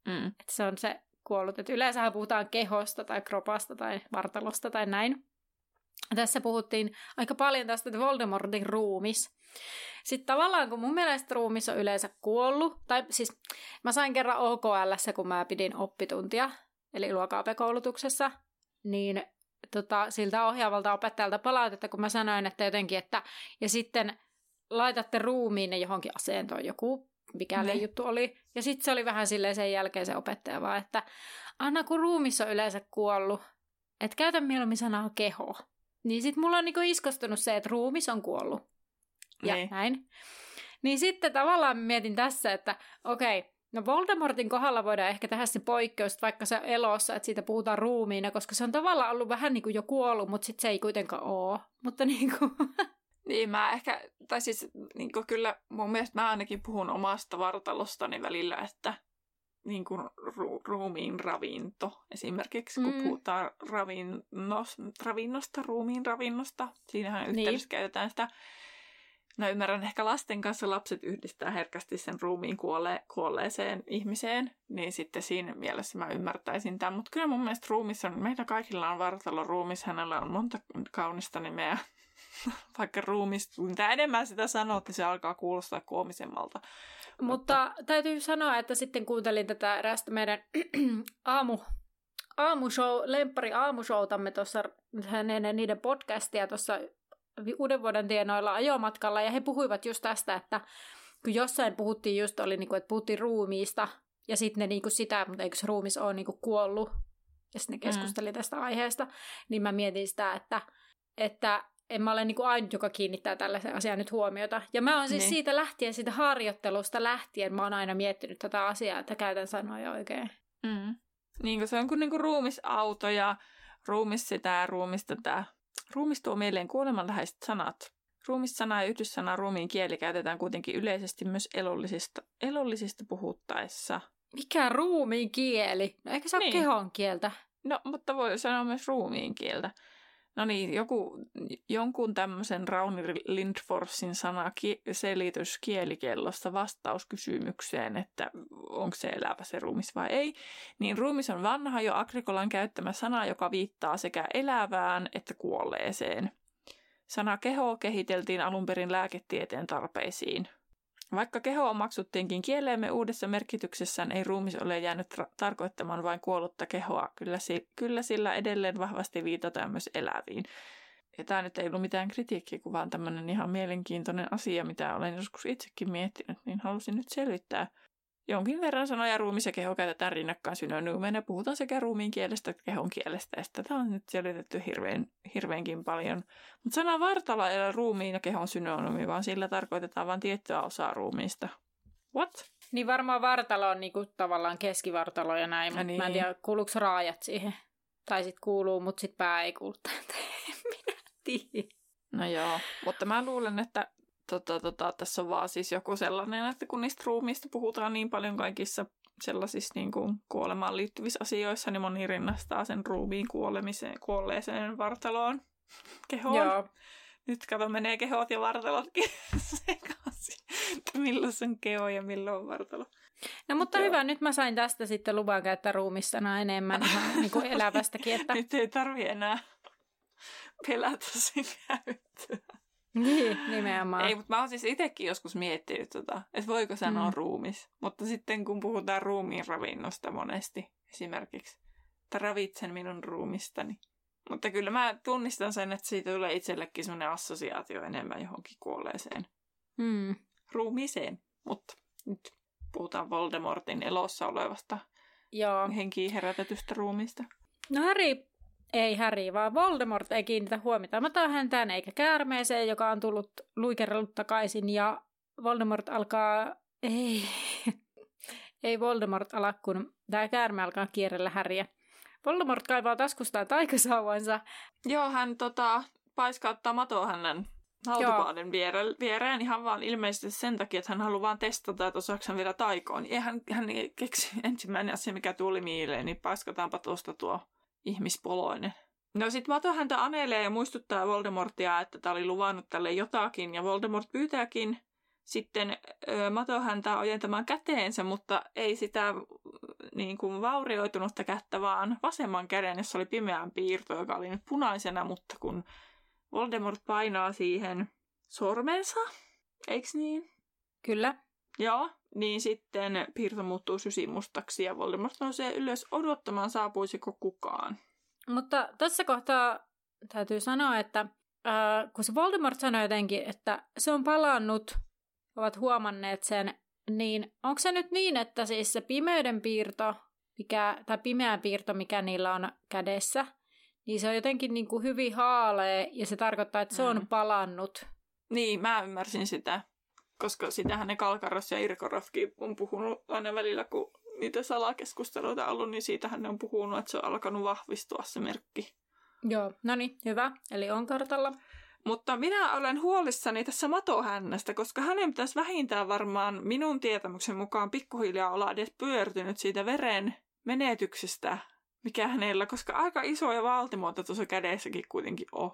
Mm. Että se on se kuollut. Että yleensä puhutaan kehosta tai kropasta tai vartalosta tai näin. Tässä puhuttiin aika paljon tästä että Voldemortin ruumis. Sitten tavallaan, kun mun mielestä ruumis on yleensä kuollut, tai siis mä sain kerran OKL, kun mä pidin oppituntia, eli luokaapekoulutuksessa, niin tota, siltä ohjaavalta opettajalta palautetta, kun mä sanoin, että jotenkin, että ja sitten laitatte ruumiin johonkin asentoon joku, mikä ne. Niin. juttu oli. Ja sitten se oli vähän silleen sen jälkeen se opettaja vaan, että Anna, kun ruumissa on yleensä kuollut, että käytä mieluummin sanaa keho. Niin sitten mulla on niinku iskostunut se, että ruumis on kuollut. Ja niin. näin. Niin sitten tavallaan mietin tässä, että okei, okay, No Voldemortin kohdalla voidaan ehkä tehdä se poikkeus, vaikka se elossa, että siitä puhutaan ruumiina, koska se on tavallaan ollut vähän niin kuin jo kuollut, mutta sitten se ei kuitenkaan ole. Mutta niin kuin... [laughs] Niin mä ehkä, tai siis niin kyllä mun mielestä mä ainakin puhun omasta vartalostani välillä, että niin kuin ru- ruumiin ravinto esimerkiksi, kun mm. puhutaan ravinnos, ravinnosta, ruumiin ravinnosta. Siinähän yhteydessä niin. käytetään sitä No ymmärrän, ehkä lasten kanssa lapset yhdistää herkästi sen ruumiin kuolle, kuolleeseen ihmiseen, niin sitten siinä mielessä mä ymmärtäisin tämän. Mutta kyllä mun mielestä ruumissa on, meillä kaikilla on vartalo ruumis, hänellä on monta kaunista nimeä. [laughs] Vaikka ruumis, mitä enemmän sitä sanoo, niin se alkaa kuulostaa koomisemmalta. Mutta, Mutta täytyy sanoa, että sitten kuuntelin tätä erästä meidän [clears throat] aamu, aamushow, lemppari aamushowtamme tuossa, niiden podcastia tuossa uuden vuoden tienoilla ajomatkalla, ja he puhuivat just tästä, että kun jossain puhuttiin just, oli niinku, että puhuttiin ruumiista, ja sitten ne niinku sitä, mutta eikö se ruumis ole niinku kuollut, ja sitten ne mm. keskusteli mm. tästä aiheesta, niin mä mietin sitä, että, että en mä ole niinku ainut, joka kiinnittää tällaisen asian nyt huomiota. Ja mä oon siis niin. siitä lähtien, siitä harjoittelusta lähtien, mä oon aina miettinyt tätä asiaa, että käytän sanoja oikein. Mm. Niin kuin se on kuin niinku ruumisauto ja ruumis sitä ja ruumis tätä. Ruumis tuo mieleen kuolemanläheiset sanat. Ruumissana ja yhdyssana ruumiin kieli käytetään kuitenkin yleisesti myös elollisista, elollisista puhuttaessa. Mikä ruumiin kieli? No ehkä se niin. kehon kieltä. No, mutta voi sanoa myös ruumiin kieltä. No niin, joku, jonkun tämmöisen Rauni Lindforsin sana ki- selitys kielikellosta vastaus kysymykseen, että onko se elävä se ruumis vai ei, niin ruumis on vanha jo Agrikolan käyttämä sana, joka viittaa sekä elävään että kuolleeseen. Sana keho kehiteltiin alun perin lääketieteen tarpeisiin – vaikka keho omaksuttiinkin kieleemme uudessa merkityksessään, ei ruumis ole jäänyt ra- tarkoittamaan vain kuollutta kehoa. Kyllä, si- kyllä sillä edelleen vahvasti viitataan myös eläviin. Ja tämä nyt ei ollut mitään kritiikkiä, kun vaan tämmöinen ihan mielenkiintoinen asia, mitä olen joskus itsekin miettinyt, niin halusin nyt selvittää. Jonkin verran sanoja ruumis ja keho käytetään rinnakkain synonyymeina. Puhutaan sekä ruumiin kielestä että kehon kielestä. Ja tätä on nyt selitetty hirveän, hirveänkin paljon. Mutta sana vartalo ei ole ruumiin ja kehon synonyymi, vaan sillä tarkoitetaan vain tiettyä osaa ruumiista. What? Niin varmaan vartalo on niinku tavallaan keskivartalo ja näin, mutta niin. mä en tiedä, kuuluuko raajat siihen. Tai sitten kuuluu, mutta sitten pää ei kuulu. [laughs] Minä tiedä. No joo, mutta mä luulen, että tota, tota, tässä on vaan siis joku sellainen, että kun niistä ruumiista puhutaan niin paljon kaikissa sellaisissa niin kuin kuolemaan liittyvissä asioissa, niin moni rinnastaa sen ruumiin kuolemiseen, kuolleeseen vartaloon, kehoon. Joo. Nyt kato, menee kehot ja vartalotkin [laughs] sekaisin. Milloin on keho ja milloin on vartalo. No mutta Joo. hyvä, nyt mä sain tästä sitten luvan käyttää ruumissana enemmän ihan niin kuin [laughs] elävästäkin. Että... nyt ei tarvi enää pelätä sen käyttöä. [laughs] Niin, nimenomaan. Ei, mutta mä oon siis itsekin joskus miettinyt, tota, että voiko sanoa mm. ruumis. Mutta sitten kun puhutaan ruumiin ravinnosta monesti esimerkiksi, että ravitsen minun ruumistani. Mutta kyllä mä tunnistan sen, että siitä tulee itsellekin semmoinen assosiaatio enemmän johonkin kuolleeseen mm. ruumiiseen. Mutta nyt puhutaan Voldemortin elossa olevasta Joo. henkiin herätetystä ruumista. No Harry ei Harry, vaan Voldemort ei kiinnitä huomiota häntään eikä käärmeeseen, joka on tullut luikerellut takaisin ja Voldemort alkaa... Ei, [laughs] ei Voldemort ala, kun tämä käärme alkaa kierrellä Häriä. Voldemort kaivaa taskustaan taikasauvansa. Joo, hän tota, paiskauttaa matoa hänen hautupaaden viereen ihan vaan ilmeisesti sen takia, että hän haluaa vaan testata, että osaako hän vielä taikoon. Ja hän, hän keksi ensimmäinen asia, mikä tuli mieleen, niin paiskataanpa tuosta tuo ihmispoloinen. No sit Mato häntä anelee ja muistuttaa Voldemortia, että tämä oli luvannut tälle jotakin, ja Voldemort pyytääkin sitten ö, Mato häntä ojentamaan käteensä, mutta ei sitä niin kuin vaurioitunutta kättä, vaan vasemman käden, jossa oli pimeän piirto, joka oli nyt punaisena, mutta kun Voldemort painaa siihen sormensa, eiks niin? Kyllä. Joo, niin sitten piirto muuttuu sysimustaksi ja Voldemort nousee ylös odottamaan saapuisiko kukaan. Mutta tässä kohtaa täytyy sanoa, että äh, kun se Voldemort sanoi jotenkin, että se on palannut, ovat huomanneet sen, niin onko se nyt niin, että siis se pimeyden piirto, mikä, tai pimeä piirto, mikä niillä on kädessä, niin se on jotenkin niin kuin hyvin haalea ja se tarkoittaa, että se on mm. palannut. Niin, mä ymmärsin sitä koska sitähän ne Kalkaros ja Irkorofkin on puhunut aina välillä, kun niitä salakeskusteluita on ollut, niin siitähän ne on puhunut, että se on alkanut vahvistua se merkki. Joo, no niin, hyvä. Eli on kartalla. Mutta minä olen huolissani tässä matohännästä, koska hänen pitäisi vähintään varmaan minun tietämyksen mukaan pikkuhiljaa olla edes pyörtynyt siitä veren menetyksestä, mikä hänellä, koska aika iso ja valtimuoto tuossa kädessäkin kuitenkin on.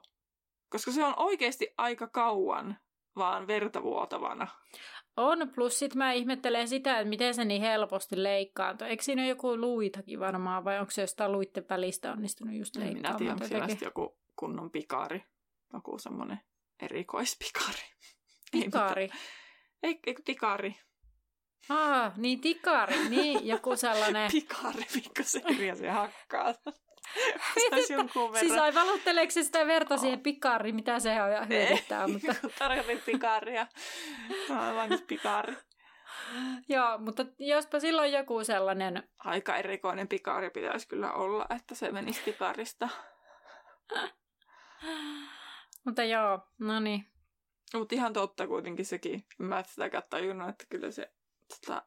Koska se on oikeasti aika kauan vaan verta vuotavana. On, plus sit mä ihmettelen sitä, että miten se niin helposti leikkaantuu. Eikö siinä ole joku luitakin varmaan, vai onko se jostain luitten välistä onnistunut just leikkaamaan? Minä tiedän, onko joku kunnon pikari, joku semmoinen erikoispikari. [laughs] Pikari? Ei, ei, tikari. Ah, niin tikari, niin joku sellainen... [laughs] pikari, se kirja hakkaa. Siis ai valutteleeko se sitä verta oh. siihen pikariin, mitä se on hyödyttää. Ei, mutta... [laughs] tarkoitin pikaria. Aivan pikari. Joo, mutta jospa silloin joku sellainen... Aika erikoinen pikari pitäisi kyllä olla, että se menisi pikarista. [laughs] mutta joo, no niin. Mutta ihan totta kuitenkin sekin. Mä et sitäkään tajunnut, että kyllä se tota,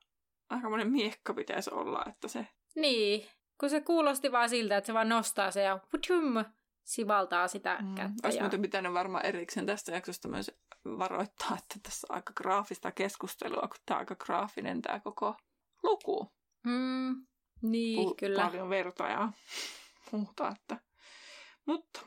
aika monen miekka pitäisi olla, että se... Niin, kun se kuulosti vaan siltä, että se vaan nostaa se ja putum, sivaltaa sitä mm. kättä. Olisi ja... muuten pitänyt varmaan erikseen tästä jaksosta myös varoittaa, että tässä on aika graafista keskustelua, kun tämä on aika graafinen tämä koko luku. Mm, niin, Puh- kyllä. Paljon verta ja muuta. Että... Mutta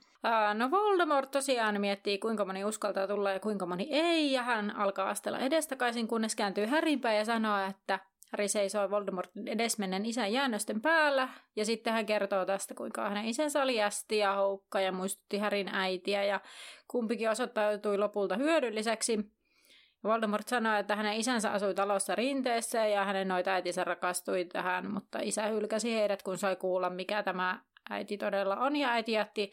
no Voldemort tosiaan miettii, kuinka moni uskaltaa tulla ja kuinka moni ei, ja hän alkaa astella edestakaisin, kunnes kääntyy Härinpäin ja sanoo, että Harry seisoi Voldemortin edesmennen isän jäännösten päällä, ja sitten hän kertoo tästä, kuinka hänen isänsä oli ästi ja houkka ja muistutti Härin äitiä, ja kumpikin osoittautui lopulta hyödylliseksi. Voldemort sanoi, että hänen isänsä asui talossa rinteessä ja hänen noita äitinsä rakastui tähän, mutta isä hylkäsi heidät, kun sai kuulla, mikä tämä äiti todella on, ja äiti jätti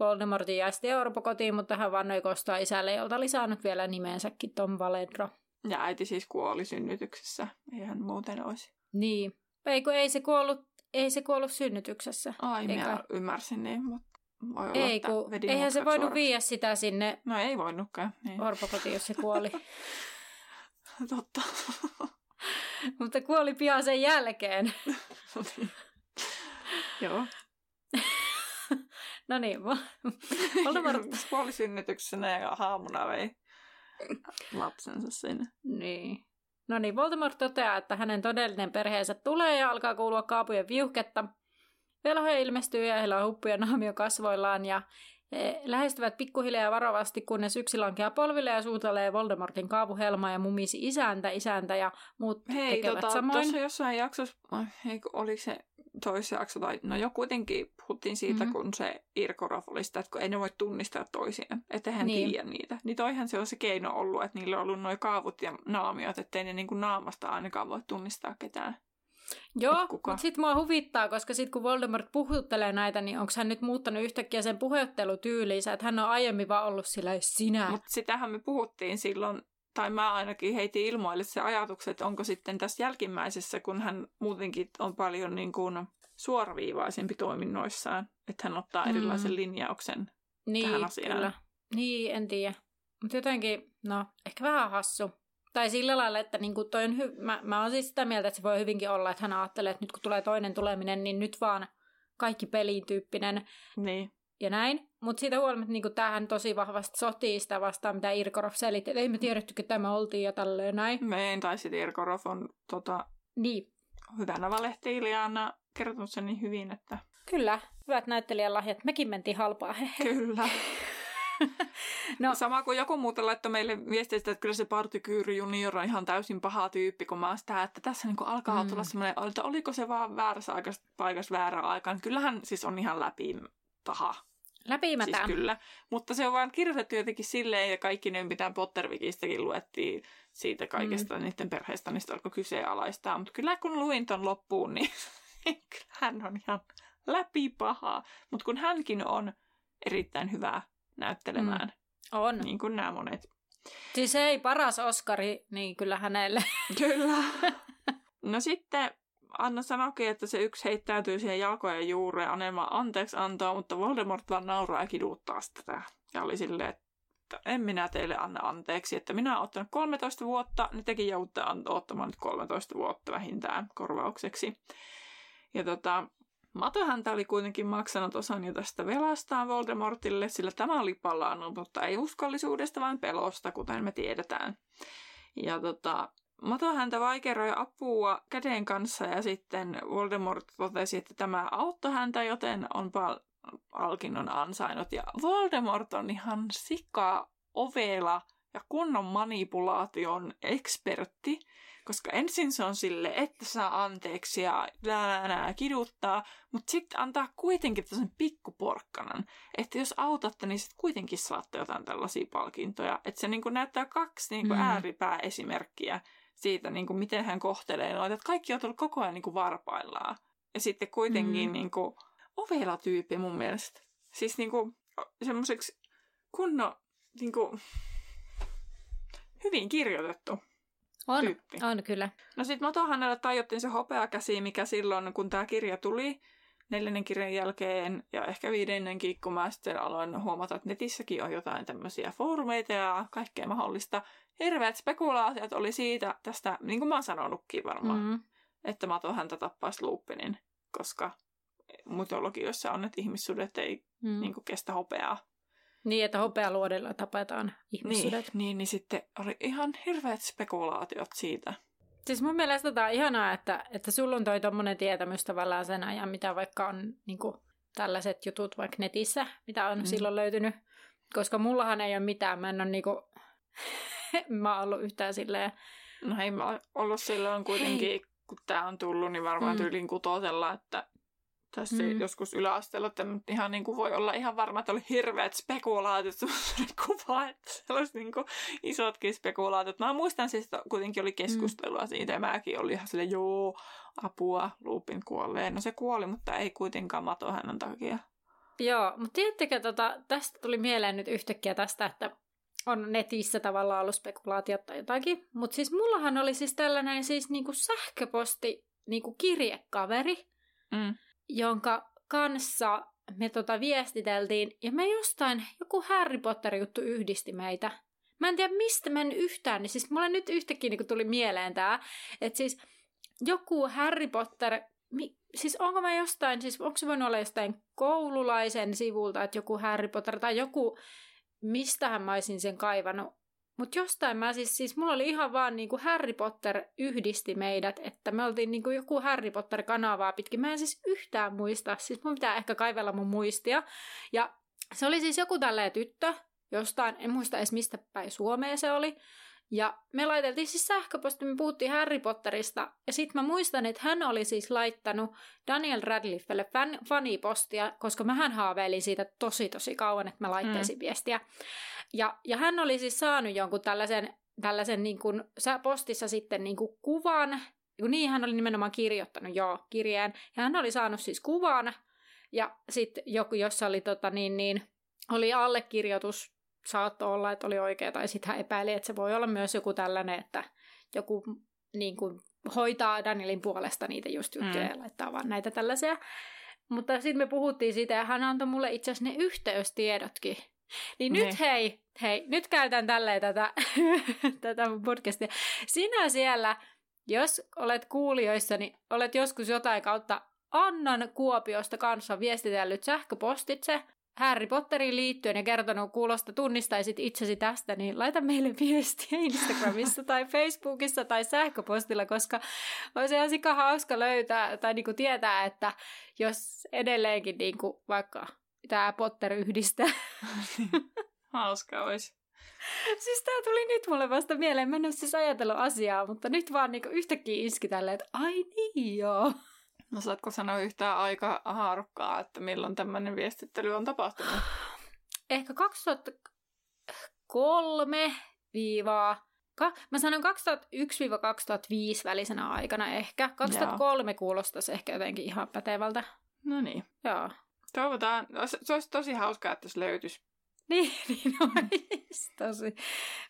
Voldemortin jästi Orpo kotiin, mutta hän vannoi kostaa isälle, jolta oli saanut vielä nimensäkin Tom Valedro. Ja äiti siis kuoli synnytyksessä. Eihän muuten olisi. Niin. Ei kun ei se kuollut, ei se kuollut synnytyksessä. Ai, Eikä... minä ymmärsin niin, mutta voi olla, ei, kun, eihän se voinut suoraksi. viedä sitä sinne No ei voinutkaan. Niin. Orpokotiin, jos se kuoli. [laughs] Totta. [laughs] mutta kuoli pian sen jälkeen. [laughs] Joo. no niin, Voldemort... Puolisynnytyksenä ja haamuna vei [laughs] lapsensa sinne. Niin. No niin, Voldemort toteaa, että hänen todellinen perheensä tulee ja alkaa kuulua kaapujen viuhketta. Velhoja ilmestyy ja heillä on huppuja naamio kasvoillaan ja he lähestyvät pikkuhiljaa varovasti, kunnes yksi lankeaa polville ja suutelee Voldemortin kaavuhelmaa ja mumisi isäntä, isäntä ja muut Hei, tekevät tota, samoin. tuossa jossain jaksossa, oliko se toisessa jakso, tai no jo kuitenkin puhuttiin siitä, mm-hmm. kun se oli sitä, että kun ei ne voi tunnistaa toisiaan, että hän niin. tiedä niitä. Niin toihan se on se keino ollut, että niillä on ollut nuo kaavut ja naamiot, ettei ne niin kuin naamasta ainakaan voi tunnistaa ketään. Joo, mutta sitten mua huvittaa, koska sitten kun Voldemort puhuttelee näitä, niin onko hän nyt muuttanut yhtäkkiä sen puhuttelutyyliinsä, että hän on aiemmin vaan ollut sillä sinä. Mutta sitähän me puhuttiin silloin, tai mä ainakin heitin ilmoille se ajatukset, että onko sitten tässä jälkimmäisessä, kun hän muutenkin on paljon niin kuin suoraviivaisempi toiminnoissaan, että hän ottaa erilaisen mm. linjauksen niin, tähän asiaan. Kyllä. Niin, en tiedä. Mutta jotenkin, no, ehkä vähän hassu. Tai sillä lailla, että niin kuin toi on hy- mä, mä oon siis sitä mieltä, että se voi hyvinkin olla, että hän ajattelee, että nyt kun tulee toinen tuleminen, niin nyt vaan kaikki peliin tyyppinen. Niin. Ja näin. Mutta siitä huolimatta niin tähän tosi vahvasti sotii sitä vastaan, mitä Irkorov selitti. Että ei me tiedetty, että tämä oltiin ja tälleen näin. Me en, tai sitten Irkorov on tota, niin. hyvänä valehteilijana kertonut sen niin hyvin, että... Kyllä, hyvät näyttelijän lahjat. Mekin mentiin halpaa. Kyllä. [laughs] [laughs] no. Sama kuin joku muuten laittoi meille viestiä, että kyllä se Partykyyry junior on ihan täysin paha tyyppi, kun mä oon sitä, että tässä niin alkaa mm. tulla semmoinen, että oliko se vaan väärässä paikassa väärä aikaan. Kyllähän siis on ihan läpi paha. Läpimätä. Siis kyllä. Mutta se on vaan kirjoitettu jotenkin silleen, ja kaikki ne, mitä Pottervikistäkin luettiin siitä kaikesta mm. niiden perheestä, niin alkoi kyseenalaistaa. Mutta kyllä kun luin ton loppuun, niin [laughs] hän on ihan läpi paha. Mutta kun hänkin on erittäin hyvä näyttelemään. Mm. On. Niin kuin nämä monet. Siis ei paras Oscari, niin kyllä hänelle. [laughs] Kyllä. No sitten Anna sanoikin, että se yksi heittäytyy siihen jalkojen juureen anelma anteeksi antaa, mutta Voldemort vaan nauraa ja kiduttaa sitä. Ja oli silleen, että en minä teille anna anteeksi, että minä olen ottanut 13 vuotta, ne tekin joudutte ottamaan nyt 13 vuotta vähintään korvaukseksi. Ja tota, Mato häntä oli kuitenkin maksanut osan jo tästä velastaan Voldemortille, sillä tämä oli palannut, mutta ei uskollisuudesta, vaan pelosta, kuten me tiedetään. Ja tota, Mato häntä vaikeroi apua käden kanssa ja sitten Voldemort totesi, että tämä auttoi häntä, joten on pal- Alkin ansainnut. Ja Voldemort on ihan sika ovela ja kunnon manipulaation ekspertti, koska ensin se on sille, että saa anteeksi ja nää, kiduttaa, mutta sitten antaa kuitenkin tämmöisen pikkuporkkanan, että jos autatte, niin sitten kuitenkin saatte jotain tällaisia palkintoja. Että se niinku näyttää kaksi niinku mm. ääripää esimerkkiä siitä, niinku, miten hän kohtelee noita. Että kaikki on tullut koko ajan niinku varpaillaan. Ja sitten kuitenkin mm. niinku, ovela tyyppi mun mielestä. Siis niinku, semmoiseksi kunno, niinku, hyvin kirjoitettu. On, tyyppi. on kyllä. No sit Moto hänelle tajottiin se hopeakäsi, mikä silloin, kun tämä kirja tuli, neljännen kirjan jälkeen ja ehkä viidennenkin, kun mä sitten aloin huomata, että netissäkin on jotain tämmöisiä foorumeita ja kaikkea mahdollista. Hirveät spekulaatiot oli siitä, tästä, niin kuin mä oon sanonutkin varmaan, mm-hmm. että Mato häntä tappaisi Lupinin, koska mytologioissa on, että ihmissudet ei mm. niin kuin, kestä hopeaa. Niin, että hopealuodilla tapetaan ihmissudet. Niin, niin, niin sitten oli ihan hirveät spekulaatiot siitä. Siis mun mielestä tämä on ihanaa, että, että sulla on toi tommonen tietämys tavallaan sen ajan, mitä vaikka on niin kuin, tällaiset jutut vaikka netissä, mitä on mm. silloin löytynyt. Koska mullahan ei ole mitään, mä en ole niinku, [laughs] mä oon ollut yhtään silleen. No ei mä ollut silloin kuitenkin, Hei. kun tää on tullut, niin varmaan mm. tyylin kutosella, että tässä mm. joskus yläasteella, että ihan niin kuin voi olla ihan varma, että oli hirveät spekulaatiot, [laughs] kuva, että sellaiset niin kuin isotkin spekulaatiot. Mä muistan siis, että kuitenkin oli keskustelua mm. siitä, ja mäkin olin ihan silleen, joo, apua, Lupin kuolee. No se kuoli, mutta ei kuitenkaan mato hänen takia. Joo, mutta tiedättekö, tota, tästä tuli mieleen nyt yhtäkkiä tästä, että on netissä tavallaan ollut spekulaatiot tai jotakin. Mutta siis mullahan oli siis tällainen siis niinku sähköposti niinku kirjekaveri, mm jonka kanssa me tota viestiteltiin, ja me jostain, joku Harry Potter-juttu yhdisti meitä. Mä en tiedä, mistä mä en yhtään, niin siis mulle nyt yhtäkkiä niin tuli mieleen tää, että siis joku Harry Potter mi, siis onko mä jostain, siis onko se voinut olla jostain koululaisen sivulta, että joku Harry Potter tai joku, mistähän mä olisin sen kaivannut. Mutta jostain mä siis, siis mulla oli ihan vaan niinku Harry Potter yhdisti meidät, että me oltiin niinku joku Harry Potter-kanavaa pitkin. Mä en siis yhtään muista, siis mun pitää ehkä kaivella mun muistia. Ja se oli siis joku tälleen tyttö, jostain, en muista edes mistä päin Suomea se oli. Ja me laiteltiin siis sähköposti, me puhuttiin Harry Potterista, ja sitten mä muistan, että hän oli siis laittanut Daniel Radcliffelle fan, fanipostia, koska mähän haaveilin siitä tosi tosi kauan, että mä laittaisin mm. viestiä. Ja, ja hän oli siis saanut jonkun tällaisen, tällaisen niin kuin, postissa sitten niin kuin kuvan, niin hän oli nimenomaan kirjoittanut joo kirjeen, ja hän oli saanut siis kuvan, ja sitten joku, jossa oli tota niin, niin, oli allekirjoitus saattoi olla, että oli oikea, tai sitten hän epäili, että se voi olla myös joku tällainen, että joku niin kuin, hoitaa Danielin puolesta niitä just juttuja mm. ja laittaa vaan näitä tällaisia. Mutta sitten me puhuttiin siitä, ja hän antoi mulle itse asiassa ne yhteystiedotkin. Niin ne. nyt niin. hei, hei, nyt käytän tälleen tätä, [laughs] tätä podcastia. Sinä siellä, jos olet kuulijoissa, niin olet joskus jotain kautta Annan Kuopiosta kanssa viestitellyt sähköpostitse Harry Potteriin liittyen ja kertonut kuulosta tunnistaisit itsesi tästä, niin laita meille viestiä Instagramissa tai Facebookissa tai sähköpostilla, koska olisi ihan sika hauska löytää tai niinku tietää, että jos edelleenkin niinku vaikka tämä Potter yhdistää. [laughs] hauska olisi. Siis tää tuli nyt mulle vasta mieleen. Mä en ole siis ajatellut asiaa, mutta nyt vaan niinku yhtäkkiä iski tälleen, että ai niin joo. No saatko sanoa yhtään aika haarukkaa, että milloin tämmöinen viestittely on tapahtunut? Ehkä 2003 viivaa Ka- mä sanon 2001-2005 välisenä aikana ehkä. 2003 Joo. kuulostaisi ehkä jotenkin ihan pätevältä. No niin. Joo. Toivotaan. Se olisi tosi hauskaa, että se löytyisi. Niin, [laughs] niin olisi tosi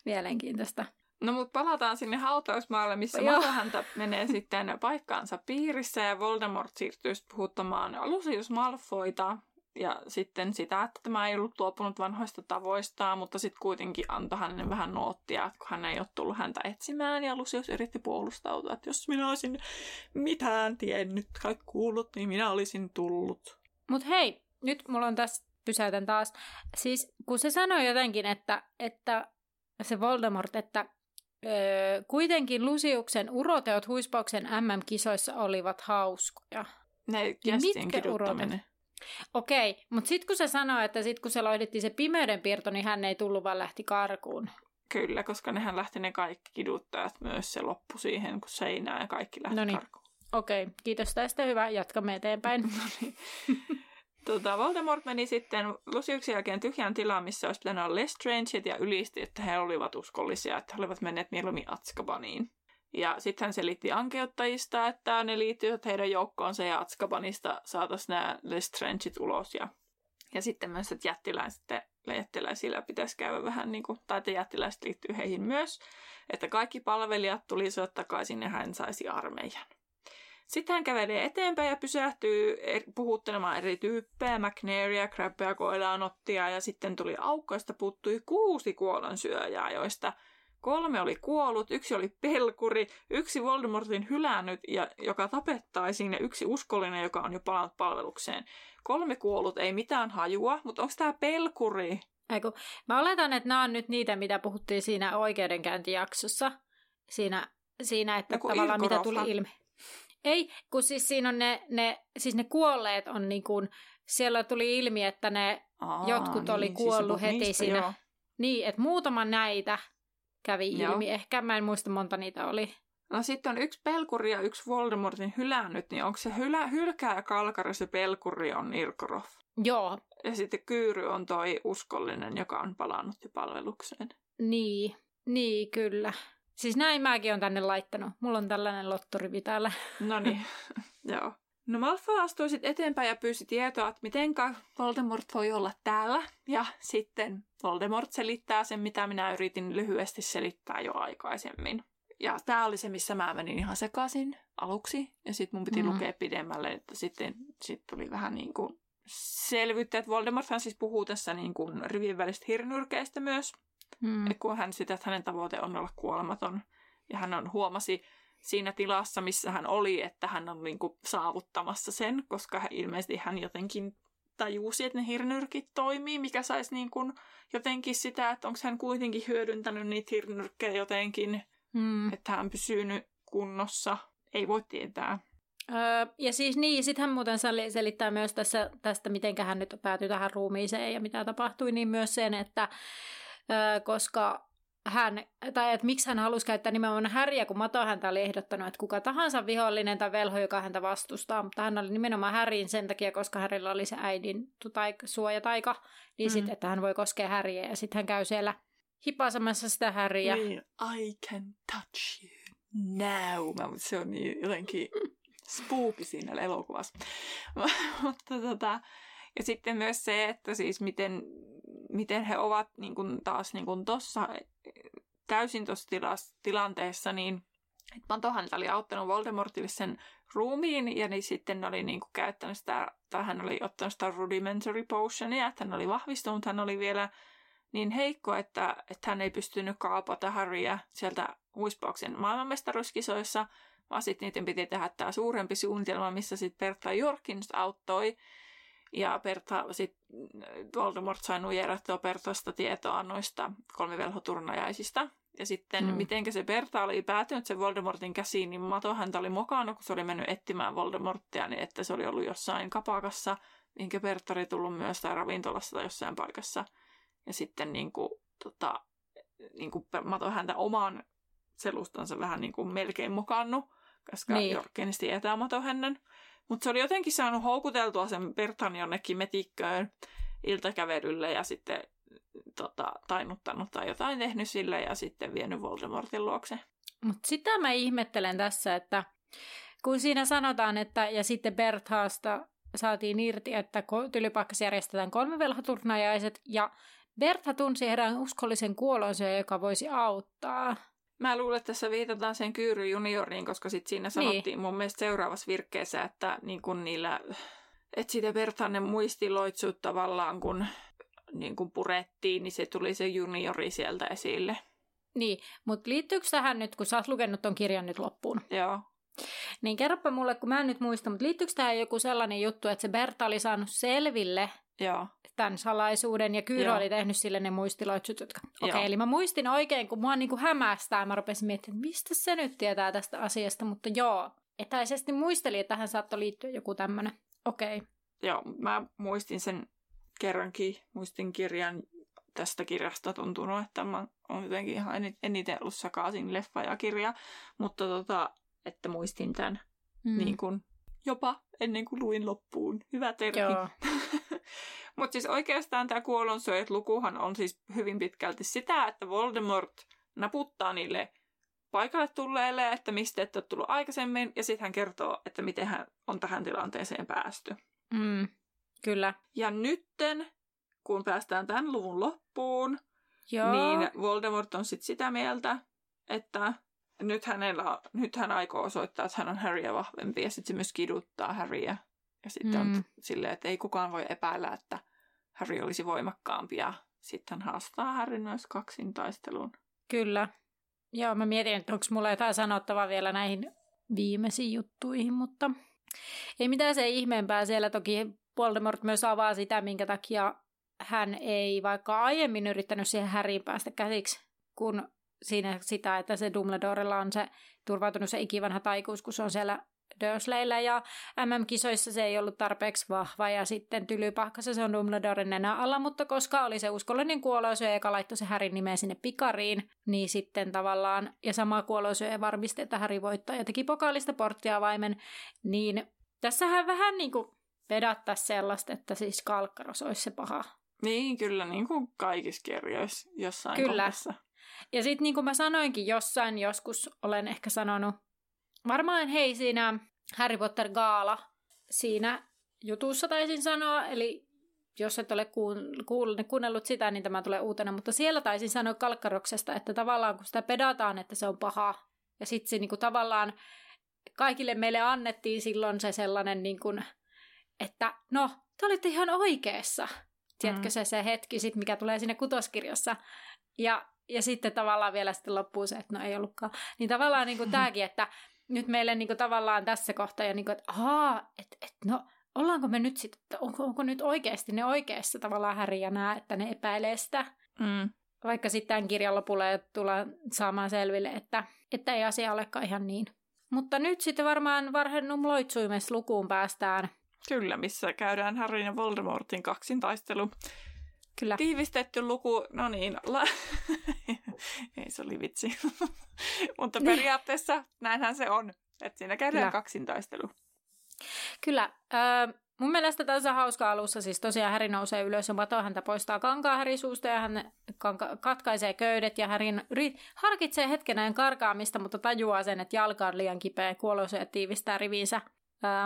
mielenkiintoista. No mutta palataan sinne hautausmaalle, missä Malohäntä menee sitten paikkaansa piirissä ja Voldemort siirtyy puhuttamaan Lucius Malfoita ja sitten sitä, että tämä ei ollut luopunut vanhoista tavoistaan, mutta sitten kuitenkin antoi hänelle vähän noottia, kun hän ei ole tullut häntä etsimään. Ja Lucius yritti puolustautua, että jos minä olisin mitään tiennyt tai kuullut, niin minä olisin tullut. Mutta hei, nyt mulla on tässä, pysäytän taas, siis kun se sanoi jotenkin, että, että se Voldemort, että Öö, kuitenkin Lusiuksen uroteot huispauksen MM-kisoissa olivat hauskoja. Ne kästien kiduttaminen. Okei, okay, mutta sitten kun se sanoi, että sitten kun se loidettiin se pimeyden piirto, niin hän ei tullut, vaan lähti karkuun. Kyllä, koska nehän lähti ne kaikki kiduttajat myös se loppu siihen, kun seinää ja kaikki lähti Noniin. karkuun. Okei, kiitos tästä. Hyvä, jatkamme eteenpäin. [laughs] Tota, Voldemort meni sitten Luciuksen jälkeen tyhjään tilaan, missä olisi pitänyt olla Lestrange ja ylisti, että he olivat uskollisia, että he olivat menneet mieluummin Atskabaniin. Ja sitten hän selitti ankeuttajista, että ne liittyvät heidän joukkoonsa ja Atskabanista saataisiin nämä Lestrangeit ulos. Ja, ja sitten myös, että jättiläiset, jättiläisillä pitäisi käydä vähän niin kuin, tai että jättiläiset liittyy heihin myös, että kaikki palvelijat tulisivat takaisin ja hän saisi armeijan. Sitten hän kävelee eteenpäin ja pysähtyy puhuttelemaan eri tyyppejä, McNairia, Crabbea, Koilaanottia ja sitten tuli aukko, josta puuttui kuusi kuolonsyöjää, joista kolme oli kuollut, yksi oli pelkuri, yksi Voldemortin hylännyt, ja, joka tapettaisiin, ja yksi uskollinen, joka on jo palannut palvelukseen. Kolme kuollut, ei mitään hajua, mutta onko tämä pelkuri? Eiku, mä oletan, että nämä on nyt niitä, mitä puhuttiin siinä oikeudenkäyntijaksossa. Siinä, siinä että Joku tavallaan mitä tuli ilmi. Ei, kun siis siinä on ne, ne, siis ne kuolleet on niin kuin, siellä tuli ilmi, että ne Aa, jotkut niin, oli siis kuollut siis heti niistä, siinä. Joo. Niin, että muutama näitä kävi joo. ilmi. Ehkä mä en muista monta niitä oli. No sitten on yksi pelkuri ja yksi Voldemortin hylännyt, niin onko se hylä, hylkää kalkari se pelkuri on Irkoroth? Joo. Ja sitten Kyyry on toi uskollinen, joka on palannut jo palvelukseen. Niin, niin kyllä. Siis näin mäkin on tänne laittanut. Mulla on tällainen lottorivi täällä. No niin, [laughs] joo. No Malfoy astui sitten eteenpäin ja pyysi tietoa, että mitenkä Voldemort voi olla täällä. Ja sitten Voldemort selittää sen, mitä minä yritin lyhyesti selittää jo aikaisemmin. Ja tämä oli se, missä mä menin ihan sekaisin aluksi. Ja sitten mun piti mm. lukea pidemmälle, että sitten sit tuli vähän niin kuin selvyyttä, että Voldemorthan siis puhuu tässä niin kuin rivien välistä hirnyrkeistä myös. Mm. kun hän sitä, että hänen tavoite on olla kuolematon. Ja hän on, huomasi siinä tilassa, missä hän oli, että hän on niin kuin saavuttamassa sen, koska ilmeisesti hän jotenkin tajusi, että ne hirnyrkit toimii, mikä saisi niin kuin jotenkin sitä, että onko hän kuitenkin hyödyntänyt niitä hirnyrkkejä jotenkin, mm. että hän pysyy nyt kunnossa. Ei voi tietää. Öö, ja siis niin, sitten hän muuten selittää myös tässä, tästä, miten hän nyt päätyi tähän ruumiiseen ja mitä tapahtui, niin myös sen, että koska hän, tai että miksi hän halusi käyttää nimenomaan Häriä, kun Mato häntä oli ehdottanut, että kuka tahansa vihollinen tai velho, joka häntä vastustaa, mutta hän oli nimenomaan Häriin sen takia, koska Härillä oli se äidin taik, suojataika, niin mm. sitten, että hän voi koskea Häriä, ja sitten hän käy siellä hipasemassa sitä Häriä. Niin, I can touch you now. Se on niin jotenkin spooky siinä elokuvassa. [laughs] mutta tota, ja sitten myös se, että siis miten, miten he ovat niin kuin taas niin kuin tossa, täysin tuossa tilanteessa, niin Pantohan oli auttanut Voldemortille sen ruumiin, ja niin sitten oli niin kuin käyttänyt sitä, tai hän oli ottanut sitä rudimentary potionia, että hän oli vahvistunut, hän oli vielä niin heikko, että, että hän ei pystynyt kaapata Harryä sieltä Huispauksen maailmanmestaruuskisoissa, vaan sitten niiden piti tehdä tämä suurempi suunnitelma, missä sitten Bertha Jorkins auttoi. Ja Bertha, sitten Voldemort sai nujerattua Berthasta tietoa noista kolmivelhoturnajaisista. Ja sitten mm. miten se Bertha oli päätynyt sen Voldemortin käsiin, niin Mato häntä oli mokannut, kun se oli mennyt etsimään Voldemorttia, niin että se oli ollut jossain kapakassa, minkä Bertha oli tullut myös tai ravintolassa tai jossain paikassa. Ja sitten niin kuin, tota, niin kuin Mato häntä oman selustansa vähän niin kuin melkein mokannut koska niin. Jorkens tietää hänen. Mutta se oli jotenkin saanut houkuteltua sen Bertan jonnekin metikköön iltakävelylle ja sitten tota, tainuttanut tai jotain tehnyt sille ja sitten vienyt Voldemortin luokse. Mutta sitä mä ihmettelen tässä, että kun siinä sanotaan, että ja sitten Berthaasta saatiin irti, että tylypaikkassa järjestetään kolme velhoturnajaiset ja Bertha tunsi erään uskollisen kuolonsa, joka voisi auttaa. Mä luulen, että tässä viitataan sen Kyyry junioriin, koska sit siinä niin. sanottiin niin. mun mielestä seuraavassa virkkeessä, että niin kun niillä, että sitä vertainen muistiloitsut tavallaan, kun niin kun purettiin, niin se tuli se juniori sieltä esille. Niin, mutta liittyykö tähän nyt, kun sä oot lukenut ton kirjan nyt loppuun? Joo. Niin kerropa mulle, kun mä en nyt muista, mutta liittyykö tähän joku sellainen juttu, että se Berta oli saanut selville Joo. tämän salaisuuden ja Kyyrö oli tehnyt sille ne muistiloitsut, jotka... Okei, okay, eli mä muistin oikein, kun mua niinku hämästää, mä rupesin miettimään, että mistä se nyt tietää tästä asiasta, mutta joo, etäisesti muistelin, että tähän saattoi liittyä joku tämmöinen. Okei. Okay. Joo, mä muistin sen kerrankin, muistin kirjan tästä kirjasta tuntunut, että mä oon jotenkin ihan eniten ollut sakaisin leffa ja kirja, mutta tota, että muistin tämän mm. niin kuin jopa ennen kuin luin loppuun. Hyvä termi. [laughs] Mutta siis oikeastaan tämä kuolonsyöjät lukuhan on siis hyvin pitkälti sitä, että Voldemort naputtaa niille paikalle tulleille, että mistä et ole tullut aikaisemmin, ja sitten hän kertoo, että miten hän on tähän tilanteeseen päästy. Mm, kyllä. Ja nytten, kun päästään tämän luvun loppuun, Joo. niin Voldemort on sitten sitä mieltä, että nyt, hänellä, nyt hän aikoo osoittaa, että hän on Harryä vahvempi ja sitten se myös kiduttaa Harryä. Ja sitten mm. on silleen, että ei kukaan voi epäillä, että Harry olisi voimakkaampi ja sitten hän haastaa Harry myös kaksintaisteluun. Kyllä. Joo, mä mietin, että onko mulla jotain sanottavaa vielä näihin viimeisiin juttuihin, mutta ei mitään se ihmeempää. Siellä toki Voldemort myös avaa sitä, minkä takia hän ei vaikka aiemmin yrittänyt siihen Harryin päästä käsiksi, kun siinä sitä, että se Dumbledorella on se turvautunut se ikivanha taikuus, kun se on siellä Dursleyllä ja MM-kisoissa se ei ollut tarpeeksi vahva ja sitten tylypahkassa se on Dumbledoren nenä alla, mutta koska oli se uskollinen kuolosyö, joka laittoi se Härin nimeä sinne pikariin, niin sitten tavallaan, ja sama kuolosyö varmisti, että Häri voittaa ja teki pokaalista porttia vaimen, niin tässähän vähän niin kuin vedattaisi sellaista, että siis Kalkkaros olisi se paha. Niin, kyllä, niin kuin kaikissa kirjoissa jossain kyllä. kohdassa. Ja sitten niin kuin mä sanoinkin jossain joskus, olen ehkä sanonut, varmaan hei siinä Harry Potter Gaala siinä jutussa taisin sanoa, eli jos et ole kuunnellut sitä, niin tämä tulee uutena, mutta siellä taisin sanoa Kalkkaroksesta, että tavallaan kun sitä pedataan, että se on paha, ja sitten se niin kuin tavallaan kaikille meille annettiin silloin se sellainen, niin kuin, että no, te olitte ihan oikeassa. Tiedätkö mm. se, se hetki, sit, mikä tulee sinne kutoskirjassa. Ja ja sitten tavallaan vielä sitten loppuu se, että no ei ollutkaan. Niin tavallaan [laughs] niin kuin tämäkin, että nyt meille niin kuin, tavallaan tässä kohtaa, ja niin kuin, että ahaa, että et, no, ollaanko me nyt sitten, onko, onko nyt oikeasti ne oikeassa tavallaan Häri ja nämä, että ne epäilee sitä. Mm. Vaikka sitten tämän kirjan lopulla tullaan saamaan selville, että, että ei asia olekaan ihan niin. Mutta nyt sitten varmaan Varhennum loitsuimes lukuun päästään. Kyllä, missä käydään Harryn ja Voldemortin kaksintaistelu. Kyllä. Tiivistetty luku, no niin, la- [laughs] ei se oli vitsi. [laughs] Mutta periaatteessa näinhän se on, että siinä käydään Kyllä. kaksintaistelu. Kyllä. Äh, mun mielestä tässä on hauska alussa. Siis tosiaan Häri nousee ylös ja Mato häntä poistaa kankaa Häri suusta ja hän kanka- katkaisee köydet ja Häri yrit- harkitsee hetkenään karkaamista, mutta tajuaa sen, että jalka on liian kipeä kuolose ja tiivistää rivinsä.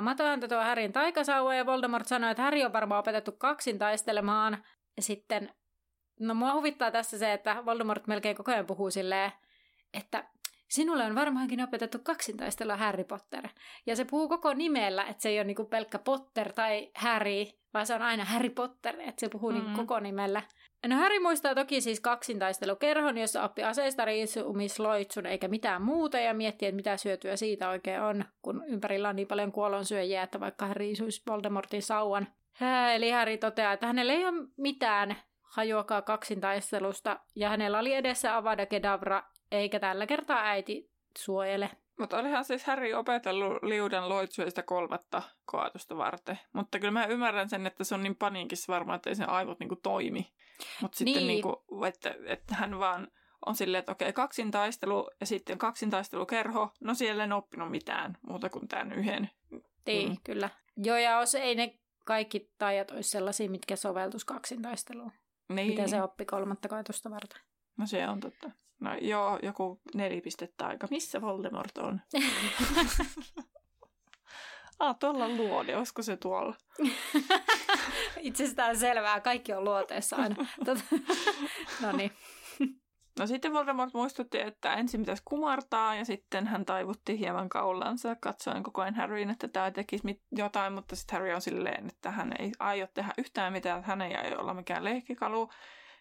Mato häntä tuo Härin taikasauva ja Voldemort sanoo, että Häri on varmaan opetettu kaksin taistelemaan. Ja sitten, no mua huvittaa tässä se, että Voldemort melkein koko ajan puhuu silleen, että sinulle on varmaankin opetettu kaksintaistella Harry Potter. Ja se puhuu koko nimellä, että se ei ole niinku pelkkä Potter tai Harry, vaan se on aina Harry Potter, että se puhuu mm-hmm. niinku koko nimellä. No Harry muistaa toki siis kaksintaistelukerhon, jossa oppi aseista riisumisloitsun eikä mitään muuta ja miettii, että mitä syötyä siitä oikein on, kun ympärillä on niin paljon kuolonsyöjiä, että vaikka hän riisuisi Voldemortin sauan. Eli Harry toteaa, että hänellä ei ole mitään hajuakaan kaksintaistelusta ja hänellä oli edessä Avada Kedavra eikä tällä kertaa äiti suojele. Mutta olihan siis Harry opetellut liuden loitsuista kolmatta koatusta varten. Mutta kyllä mä ymmärrän sen, että se on niin paniikissa varmaan, että ei sen aivot niinku toimi. Mutta sitten niin. niinku, että, että hän vaan on silleen, että okei, kaksintaistelu ja sitten kaksintaistelukerho. No siellä en oppinut mitään muuta kuin tämän yhden. Niin, mm. kyllä. Joo, ja jos ei ne kaikki taijat olisi sellaisia, mitkä soveltus kaksintaisteluun. Niin. Mitä se oppi kolmatta koetusta varten. No se on totta. No joo, joku nelipistettä aika. Missä Voldemort on? [laughs] ah, tuolla on luode. Olisiko se tuolla? [laughs] Itsestään selvää. Kaikki on luoteessa aina. [laughs] no niin. No sitten Voldemort muistutti, että ensin pitäisi kumartaa ja sitten hän taivutti hieman kaulansa katsoen koko ajan Harryin, että tämä tekisi jotain, mutta sitten Harry on silleen, että hän ei aio tehdä yhtään mitään, että hän ei olla mikään lehkikalu.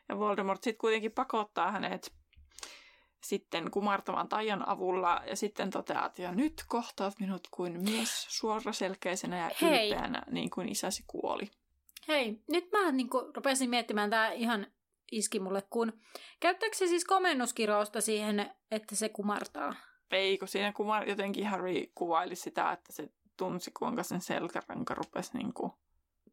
Ja Voldemort sitten kuitenkin pakottaa hänet sitten kumartavan taian avulla ja sitten toteat, ja nyt kohtaat minut kuin mies suoraselkeisenä ja Hei. ylpeänä, niin kuin isäsi kuoli. Hei, nyt mä niin kuin, rupesin miettimään, tämä ihan iski mulle, kun käyttääkö se siis komennuskirousta siihen, että se kumartaa? Ei, kun siinä kumar, jotenkin Harry kuvaili sitä, että se tunsi, kuinka sen selkäranka rupesi niin kuin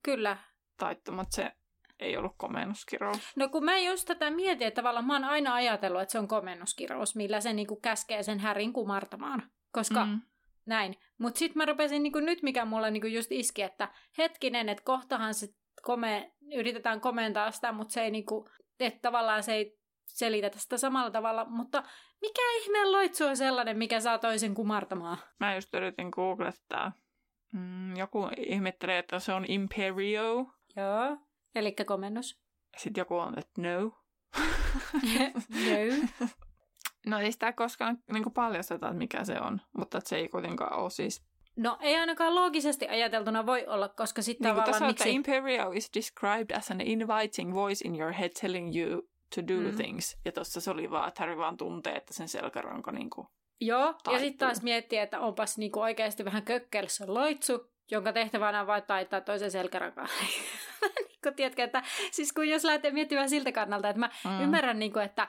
Kyllä. taittumat. Se ei ollut komennuskirous. No kun mä just tätä mietin, että tavallaan mä oon aina ajatellut, että se on komennuskirous, millä se niinku käskee sen härin kumartamaan. Koska mm. näin. Mutta sitten mä rupesin niinku nyt, mikä mulle niinku just iski, että hetkinen, että kohtahan se kome, yritetään komentaa sitä, mutta se ei niinku, että tavallaan se ei selitä sitä samalla tavalla, mutta mikä ihmeen loitsu on sellainen, mikä saa toisen kumartamaan? Mä just yritin googlettaa. Mm, joku ihmettelee, että se on Imperio. Joo. Eli komennus. Sitten joku on, että no. [laughs] no. No ei sitä koskaan niin paljasteta, että mikä se on, mutta se ei kuitenkaan ole siis... No ei ainakaan loogisesti ajateltuna voi olla, koska sitten niin, tavallaan miksi... Imperial is described as an inviting voice in your head telling you to do mm. things. Ja tuossa se oli vaan, että Harry vaan tuntee, että sen selkäranka niin kuin Joo, taittuu. ja sitten taas miettii, että onpas niin kuin oikeasti vähän kökkelissä loitsu, jonka tehtävänä on vain taittaa toisen selkärankaa. [laughs] kun tiedätkö, että siis kun jos lähtee miettimään siltä kannalta, että mä mm. ymmärrän, niin kuin, että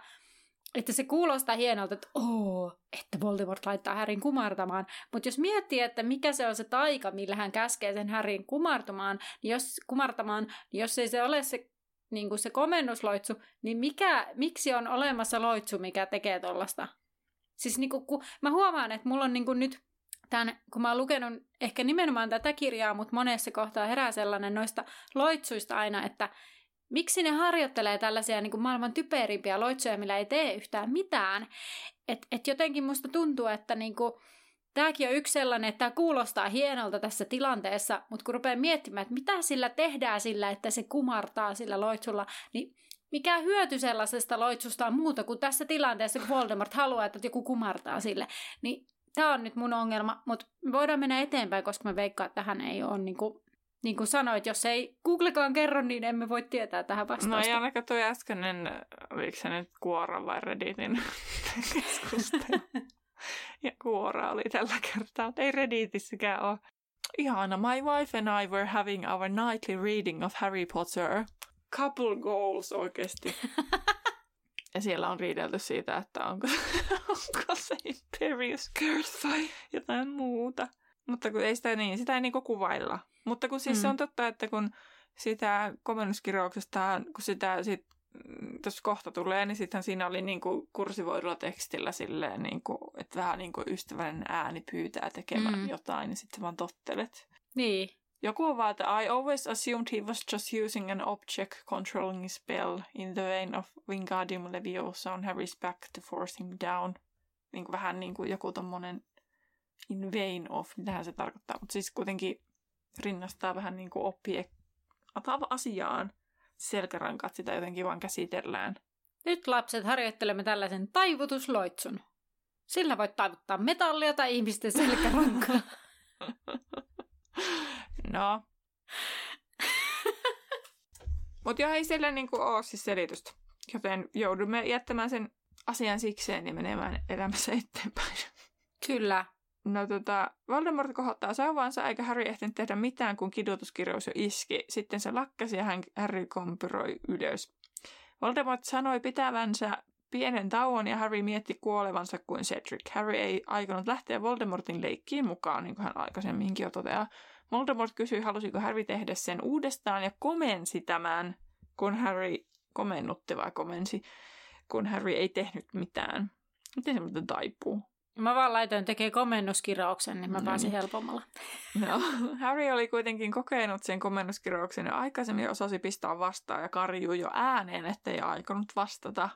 että se kuulostaa hienolta, että oo, että Voldemort laittaa Härin kumartamaan. Mutta jos miettii, että mikä se on se taika, millä hän käskee sen Härin kumartumaan, niin jos, kumartamaan, niin jos ei se ole se, niin kuin se komennusloitsu, niin mikä, miksi on olemassa loitsu, mikä tekee tollasta? Siis niin kuin, kun mä huomaan, että mulla on niin kuin nyt tämän, kun mä oon lukenut ehkä nimenomaan tätä kirjaa, mutta monessa kohtaa herää sellainen noista loitsuista aina, että miksi ne harjoittelee tällaisia niin kuin maailman typerimpiä loitsuja, millä ei tee yhtään mitään. Et, et jotenkin musta tuntuu, että niin kuin, tämäkin on yksi sellainen, että tämä kuulostaa hienolta tässä tilanteessa, mutta kun rupeaa miettimään, että mitä sillä tehdään sillä, että se kumartaa sillä loitsulla, niin mikä hyöty sellaisesta loitsusta on muuta kuin tässä tilanteessa, kun Voldemort haluaa, että joku kumartaa sille, niin tämä on nyt mun ongelma, mutta voidaan mennä eteenpäin, koska mä veikkaan, että tähän ei ole niin kuin, niin kuin sanoit, jos ei Googlekaan kerro, niin emme voi tietää tähän vastausta. No ei ainakaan tuo äskeinen, oliko se nyt Kuoron vai Redditin [laughs] keskustelu. Ja kuora oli tällä kertaa. Ei Redditissäkään ole. Ihana. My wife and I were having our nightly reading of Harry Potter. Couple goals oikeasti. [laughs] ja siellä on riidelty siitä, että onko, onko se Imperious Curse vai jotain muuta. Mutta kun ei sitä niin, sitä ei niinku kuvailla. Mutta kun siis mm. se on totta, että kun sitä komennuskirjauksesta, kun sitä sit, mm, tuossa kohta tulee, niin sitten siinä oli niinku kursivoidulla tekstillä silleen, niinku, että vähän niin kuin ystävällinen ääni pyytää tekemään mm. jotain, niin sitten vaan tottelet. Niin. Joku on vaan, että I always assumed he was just using an object controlling spell in the vein of Wingardium Leviosa on Harry's back to force him down. Niin kuin vähän niin kuin joku tommonen in vein of, mitähän se tarkoittaa. Mutta siis kuitenkin rinnastaa vähän niin kuin oppie asiaan selkärankat, sitä jotenkin vaan käsitellään. Nyt lapset harjoittelemme tällaisen taivutusloitsun. Sillä voit taivuttaa metallia tai ihmisten selkärankaa. [laughs] no. Mutta joo, ei siellä niinku ole siis selitystä. Joten joudumme jättämään sen asian sikseen ja menemään elämässä eteenpäin. Kyllä. No tota, Voldemort kohottaa sauvansa, eikä Harry ehtinyt tehdä mitään, kun kidutuskirjaus jo iski. Sitten se lakkasi ja hän Harry kompyroi ylös. Voldemort sanoi pitävänsä pienen tauon ja Harry mietti kuolevansa kuin Cedric. Harry ei aikonut lähteä Voldemortin leikkiin mukaan, niin kuin hän aikaisemminkin jo toteaa. Voldemort kysyi, halusiko Harry tehdä sen uudestaan ja komensi tämän, kun Harry komennutti vai komensi, kun Harry ei tehnyt mitään. Miten se muuten taipuu? Mä vaan laitoin tekee komennuskirauksen, niin mä no pääsin niin. helpommalla. No, [laughs] Harry oli kuitenkin kokenut sen komennuskirauksen ja aikaisemmin osasi pistää vastaan ja karjui jo ääneen, ettei aikonut vastata.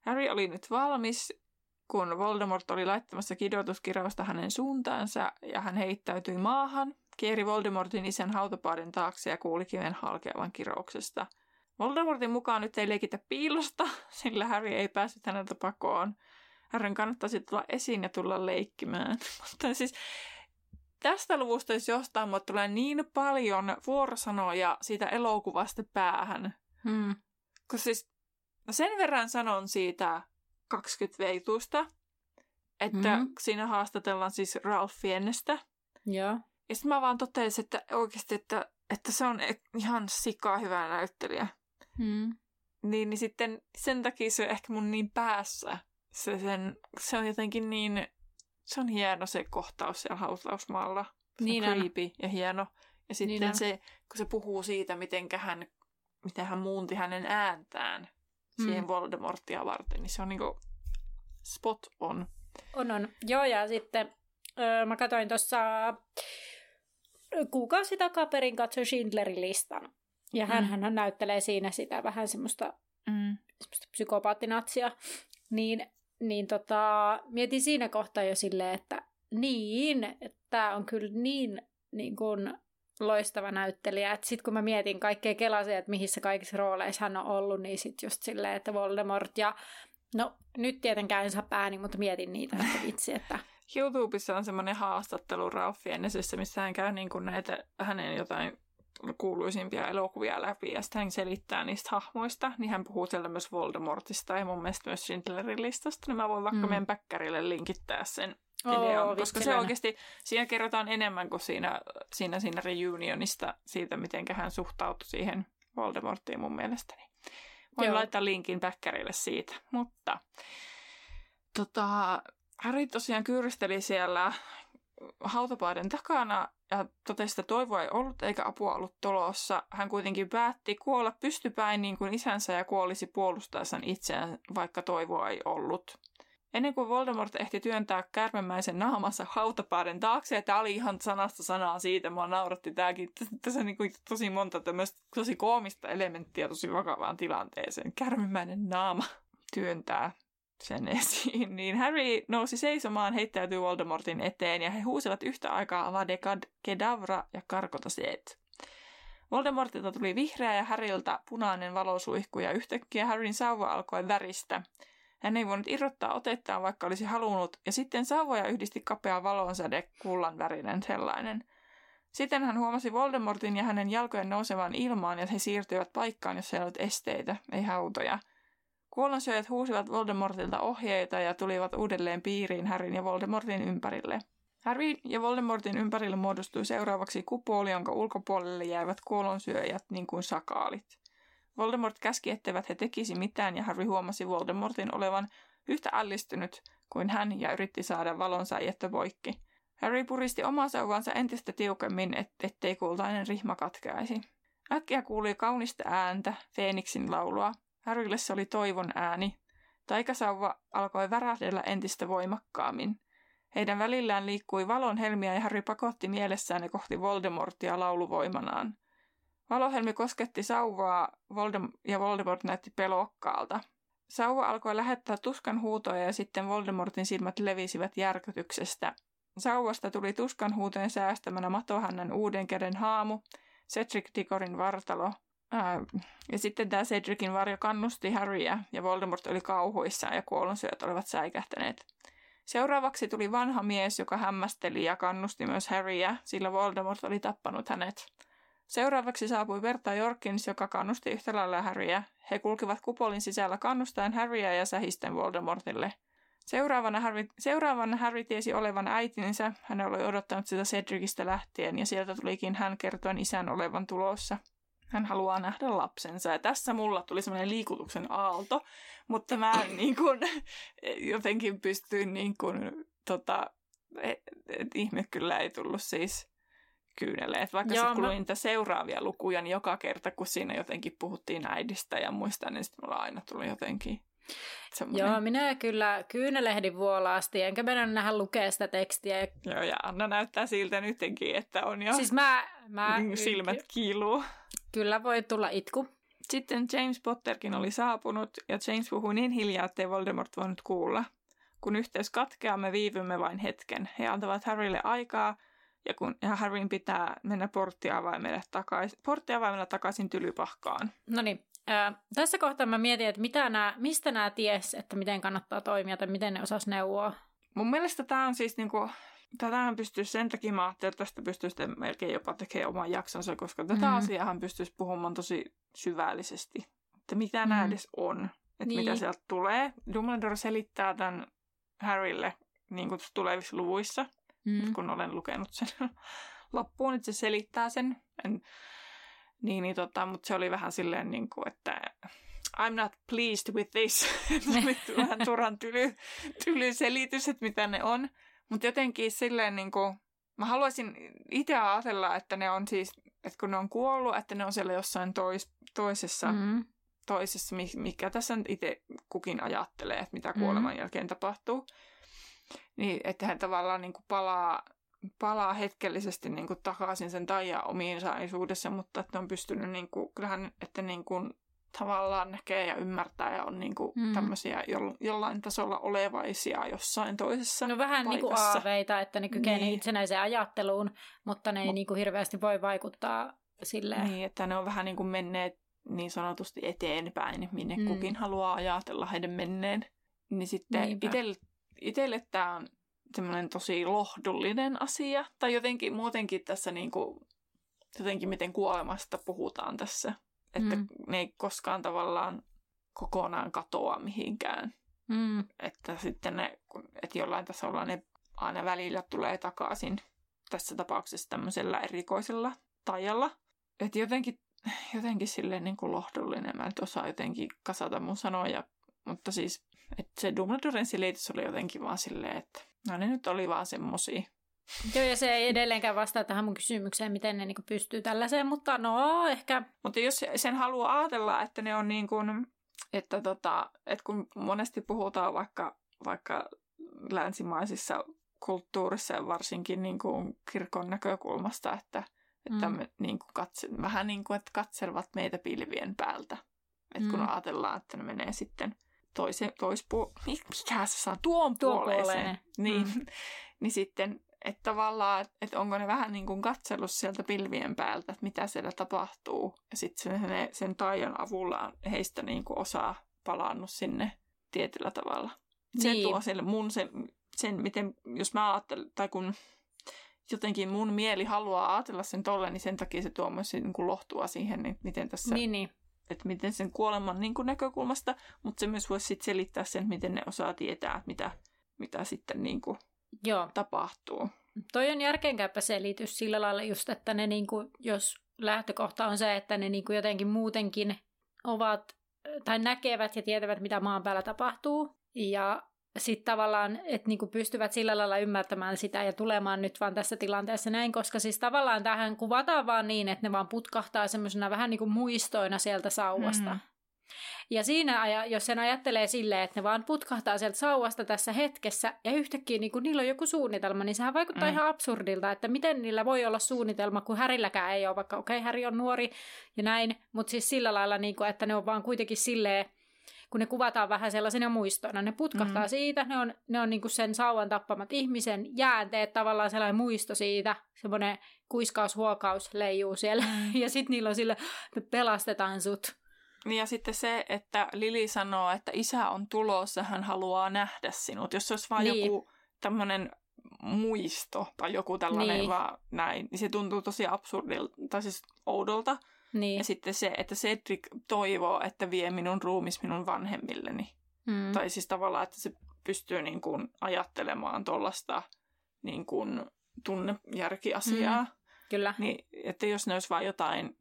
Harry oli nyt valmis, kun Voldemort oli laittamassa kidotuskirausta hänen suuntaansa ja hän heittäytyi maahan, kieri Voldemortin isän hautapaadin taakse ja kuuli kiven halkeavan kirouksesta. Voldemortin mukaan nyt ei leikitä piilosta, [laughs] sillä Harry ei päässyt häneltä pakoon – Herran kannattaisi tulla esiin ja tulla leikkimään. [laughs] Mutta siis tästä luvusta, jos jostain mulle tulee niin paljon vuorosanoja siitä elokuvasta päähän. Hmm. Koska siis no sen verran sanon siitä 20 veitusta, että hmm. siinä haastatellaan siis Ralph Fienestä. Ja. Ja sitten mä vaan totesin, että oikeasti, että, että se on ihan sikaa hyvä näyttelijä. Hmm. Niin, niin sitten sen takia se on ehkä mun niin päässä, se, sen, se on jotenkin niin, se on hieno se kohtaus siellä hautausmaalla. Se niin on creepy ja hieno. Ja sitten niin se, kun se puhuu siitä, miten hän, miten hän muunti hänen ääntään mm. siihen Voldemortia varten, niin se on niinku spot on. On, on. Joo, ja sitten öö, mä katsoin tuossa kuukausi takaperin katsoin Schindlerin listan. Ja hän, mm. hän näyttelee siinä sitä vähän semmoista, mm. semmoista psykopaattinatsia. Niin niin tota, mietin siinä kohtaa jo silleen, että niin, tämä on kyllä niin, niin kuin loistava näyttelijä. Sitten kun mä mietin kaikkea kelasia, että mihin se kaikissa rooleissa hän on ollut, niin sitten just silleen, että Voldemort ja no nyt tietenkään en saa pääni, mutta mietin niitä, että vitsi, että [laughs] YouTubessa on semmoinen haastattelu Ralph Ennesessä, missä hän käy niin kuin näitä hänen jotain kuuluisimpia elokuvia läpi ja sitten hän selittää niistä hahmoista, niin hän puhuu siellä myös Voldemortista ja mun mielestä myös Schindlerin listasta, niin mä voin vaikka mm. meidän päkkärille linkittää sen videon, oh, koska se oikeasti, siinä kerrotaan enemmän kuin siinä, siinä, siinä reunionista siitä, miten hän suhtautui siihen Voldemortiin mun mielestäni. Voin Joo. laittaa linkin päkkärille siitä, mutta tota, Harry tosiaan kyyristeli siellä hautapaiden takana ja totesi, että toivoa ei ollut eikä apua ollut tulossa. Hän kuitenkin päätti kuolla pystypäin niin kuin isänsä ja kuolisi puolustaessaan itseään, vaikka toivoa ei ollut. Ennen kuin Voldemort ehti työntää kärmemäisen naamansa hautapaiden taakse, ja tämä oli ihan sanasta sanaa siitä, mua nauratti tämäkin. Tässä on niin kuin tosi monta tämmöistä tosi koomista elementtiä tosi vakavaan tilanteeseen. Kärmemäinen naama työntää sen [laughs] esiin, niin Harry nousi seisomaan, heittäytyi Voldemortin eteen ja he huusivat yhtä aikaa Avade Kedavra ja karkota seet. Voldemortilta tuli vihreä ja Harryltä punainen valosuihku ja yhtäkkiä Harryn sauva alkoi väristä. Hän ei voinut irrottaa otettaan, vaikka olisi halunnut, ja sitten sauvoja yhdisti kapea valonsäde, kullan värinen sellainen. Sitten hän huomasi Voldemortin ja hänen jalkojen nousevan ilmaan, ja he siirtyivät paikkaan, jossa ei ollut esteitä, ei hautoja – Kuollonsyöjät huusivat Voldemortilta ohjeita ja tulivat uudelleen piiriin Harryn ja Voldemortin ympärille. Harry ja Voldemortin ympärille muodostui seuraavaksi kupooli, jonka ulkopuolelle jäivät kuollonsyöjät niin kuin sakaalit. Voldemort käski, etteivät he tekisi mitään ja Harry huomasi Voldemortin olevan yhtä ällistynyt kuin hän ja yritti saada valonsa jättö poikki. Harry puristi omaa sauvansa entistä tiukemmin, et, ettei kultainen rihma katkeaisi. Äkkiä kuului kaunista ääntä, Feeniksin laulua. Harrylle se oli toivon ääni. Taikasauva alkoi värähdellä entistä voimakkaammin. Heidän välillään liikkui valon helmiä ja Harry pakotti mielessään ne kohti Voldemortia lauluvoimanaan. Valohelmi kosketti sauvaa Voldem- ja Voldemort näytti pelokkaalta. Sauva alkoi lähettää tuskan huutoja ja sitten Voldemortin silmät levisivät järkytyksestä. Sauvasta tuli tuskan huutojen säästämänä matohännän uuden käden haamu, Cedric Digorin vartalo. Ja sitten tämä Cedricin varjo kannusti Harryä ja Voldemort oli kauhuissaan ja kuollonsyöt olivat säikähtäneet. Seuraavaksi tuli vanha mies, joka hämmästeli ja kannusti myös Harryä, sillä Voldemort oli tappanut hänet. Seuraavaksi saapui Berta Jorkins, joka kannusti yhtä lailla Harryä. He kulkivat kupolin sisällä kannustaen Harryä ja sähisten Voldemortille. Seuraavana Harry, seuraavana Harry tiesi olevan äitinsä. Hän oli odottanut sitä Cedricistä lähtien ja sieltä tulikin hän kertoen isän olevan tulossa. Hän haluaa nähdä lapsensa ja tässä mulla tuli semmoinen liikutuksen aalto, mutta mä niin kun, [laughs] jotenkin pystyin niin kun, tota, et, et, ihme kyllä ei tullut siis kyyneleet. Vaikka sitten mä... luin niitä seuraavia lukuja, niin joka kerta kun siinä jotenkin puhuttiin äidistä ja muista, niin sitten mulla aina tuli jotenkin semmoinen... Joo, minä kyllä kyynelehdin vuolaasti, enkä mennä nähdä lukea sitä tekstiä. Joo, ja Anna näyttää siltä nytkin, että on jo siis mä, mä... silmät kiiluu. Kyllä voi tulla itku. Sitten James Potterkin oli saapunut, ja James puhui niin hiljaa, ettei Voldemort voinut kuulla. Kun yhteys katkeaa, me viivymme vain hetken. He antavat Harrylle aikaa, ja kun ja Harryn pitää mennä porttiavaimelle takaisin, porttiavaimella takaisin tylypahkaan. No niin, äh, tässä kohtaa mä mietin, että mitä nää, mistä nämä ties, että miten kannattaa toimia tai miten ne osas neuvoa. Mun mielestä tämä on siis niinku, tätähän pystyy sen takia, mä että tästä pystyy sitten melkein jopa tekemään oman jaksonsa, koska tätä mm. asiaa pystyisi puhumaan tosi syvällisesti. Että mitä mm. nämä edes on, että niin. mitä sieltä tulee. Dumbledore selittää tämän Harrylle niin kuin tulevissa luvuissa, mm. kun olen lukenut sen [laughs] loppuun, että se selittää sen. En, niin, niin tota, mutta se oli vähän silleen, niin kuin, että I'm not pleased with this. [laughs] [laughs] Vähän turhan tyly, tyly selitys, että mitä ne on. Mutta jotenkin silleen niin kuin, mä haluaisin itse ajatella, että ne on siis, että kun ne on kuollut, että ne on siellä jossain tois, toisessa, mm. toisessa, mikä tässä nyt itse kukin ajattelee, että mitä kuoleman mm. jälkeen tapahtuu. Niin, että hän tavallaan niin kuin palaa, palaa hetkellisesti niin kuin takaisin sen taija omiin saisuudessa, mutta että on pystynyt, niin kuin, kyllähän, että niin kuin tavallaan näkee ja ymmärtää ja on niin kuin mm. tämmöisiä jo, jollain tasolla olevaisia jossain toisessa No vähän niin kuin aaveita, että ne kykenee niin. itsenäiseen ajatteluun, mutta ne ei Mut, niin kuin hirveästi voi vaikuttaa silleen. Niin, että ne on vähän niin kuin menneet niin sanotusti eteenpäin, minne mm. kukin haluaa ajatella heidän menneen. Niin sitten itselle, itselle tämä on semmoinen tosi lohdullinen asia. Tai jotenkin muutenkin tässä niin kuin, jotenkin miten kuolemasta puhutaan tässä. Että mm. ne ei koskaan tavallaan kokonaan katoa mihinkään. Mm. Että sitten ne, että jollain tasolla ne aina välillä tulee takaisin tässä tapauksessa tämmöisellä erikoisella tajalla. Että jotenkin, jotenkin silleen niin kuin lohdullinen. Mä nyt osaa jotenkin kasata mun sanoja, mutta siis että se Dumbledoren selitys oli jotenkin vaan silleen, että no ne nyt oli vaan semmosia. Joo, ja se ei edelleenkään vastaa tähän mun kysymykseen, miten ne niin pystyy tällaiseen, mutta no ehkä. Mutta jos sen haluaa ajatella, että ne on niin kuin, että, tota, että kun monesti puhutaan vaikka, vaikka länsimaisissa kulttuurissa ja varsinkin niin kuin kirkon näkökulmasta, että, että mm. me niin kuin katse, vähän niin kuin, että katselevat meitä pilvien päältä. Että kun mm. ajatellaan, että ne menee sitten toisen, toispu... Mikä se saa? Tuon, tuon puoleeseen. Niin, mm. [laughs] niin sitten, että tavallaan, että onko ne vähän niin kuin katsellut sieltä pilvien päältä, että mitä siellä tapahtuu. Ja sitten sen, sen taian avulla heistä niin kuin osaa palannut sinne tietyllä tavalla. Se niin. tuo sille mun sen, sen, miten, jos mä ajattelen, tai kun jotenkin mun mieli haluaa ajatella sen tolle, niin sen takia se tuo myös niin kuin lohtua siihen, niin miten tässä... Niin, niin. Että miten sen kuoleman niin kuin näkökulmasta, mutta se myös voisi sitten selittää sen, miten ne osaa tietää, mitä, mitä sitten niin kuin Joo. tapahtuu. Toi on järkeenkäypä selitys sillä lailla just, että ne niin kuin, jos lähtökohta on se, että ne niin kuin jotenkin muutenkin ovat tai näkevät ja tietävät, mitä maan päällä tapahtuu. Ja sitten tavallaan, että niinku pystyvät sillä lailla ymmärtämään sitä ja tulemaan nyt vaan tässä tilanteessa näin, koska siis tavallaan tähän kuvataan vaan niin, että ne vaan putkahtaa semmoisena vähän niin kuin muistoina sieltä sauvasta. Mm. Ja siinä, jos sen ajattelee silleen, että ne vaan putkahtaa sieltä sauvasta tässä hetkessä ja yhtäkkiä niin kun niillä on joku suunnitelma, niin sehän vaikuttaa mm. ihan absurdilta, että miten niillä voi olla suunnitelma, kun Härilläkään ei ole, vaikka okei, okay, Häri on nuori ja näin, mutta siis sillä lailla, niin kuin, että ne on vaan kuitenkin silleen, kun ne kuvataan vähän sellaisena muistoina. Ne putkahtaa mm. siitä, ne on, ne on niinku sen sauvan tappamat ihmisen jäänteet, tavallaan sellainen muisto siitä, semmoinen kuiskaus, huokaus leijuu siellä. Mm. [laughs] ja sitten niillä on sille, me pelastetaan sut. Niin ja sitten se, että Lili sanoo, että isä on tulossa, hän haluaa nähdä sinut. Jos se olisi vain niin. joku tämmöinen muisto tai joku tällainen niin. vaan näin, niin se tuntuu tosi absurdilta, tai siis oudolta. Niin. Ja sitten se, että Cedric toivoo, että vie minun ruumis minun vanhemmilleni. Mm. Tai siis tavallaan, että se pystyy niin kuin ajattelemaan tuollaista niin kuin tunnejärkiasiaa. Mm. Kyllä. Niin, että jos ne olisi vain jotain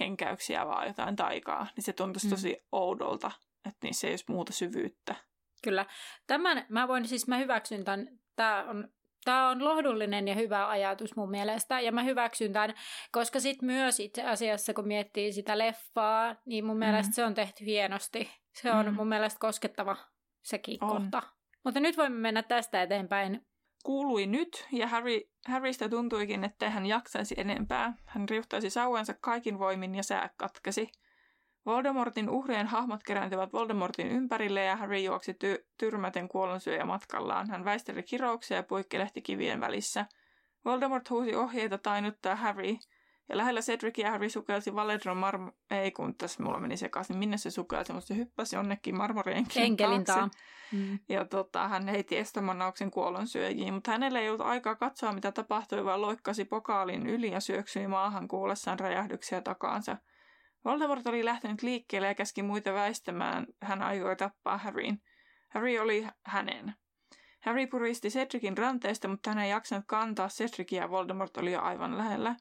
henkäyksiä, vaan jotain taikaa, niin se tuntuisi mm. tosi oudolta, että niissä ei olisi muuta syvyyttä. Kyllä. Tämän, mä voin siis, mä hyväksyn tämän, tämä on Tämä on lohdullinen ja hyvä ajatus mun mielestä, ja mä hyväksyn tämän, koska sitten myös itse asiassa, kun miettii sitä leffaa, niin mun mm. mielestä se on tehty hienosti. Se on mm. mun mielestä koskettava sekin on. kohta. Mutta nyt voimme mennä tästä eteenpäin. Kuului nyt, ja Harry, Harrystä tuntuikin, että hän jaksaisi enempää. Hän riuhtaisi sauensa kaikin voimin ja sää katkesi. Voldemortin uhrien hahmot kerääntyvät Voldemortin ympärille ja Harry juoksi ty- tyrmäten kuollonsyöjä matkallaan. Hän väisteli kirouksia ja poikkelehti kivien välissä. Voldemort huusi ohjeita tainuttaa Harry, ja lähellä Cedric ja Harry sukelsi Valedron marm... Ei kun tässä mulla meni sekaisin, minne se sukelsi, mutta se hyppäsi jonnekin marmorienkin taakse. Mm. Ja tota, hän heitti estomannauksen kuollonsyöjiin, mutta hänellä ei ollut aikaa katsoa, mitä tapahtui, vaan loikkasi pokaalin yli ja syöksyi maahan kuullessaan räjähdyksiä takaansa – Voldemort oli lähtenyt liikkeelle ja käski muita väistämään. Hän aikoi tappaa Harryn. Harry oli hänen. Harry puristi Cedricin ranteesta, mutta hän ei jaksanut kantaa Cedricia ja Voldemort oli jo aivan lähellä.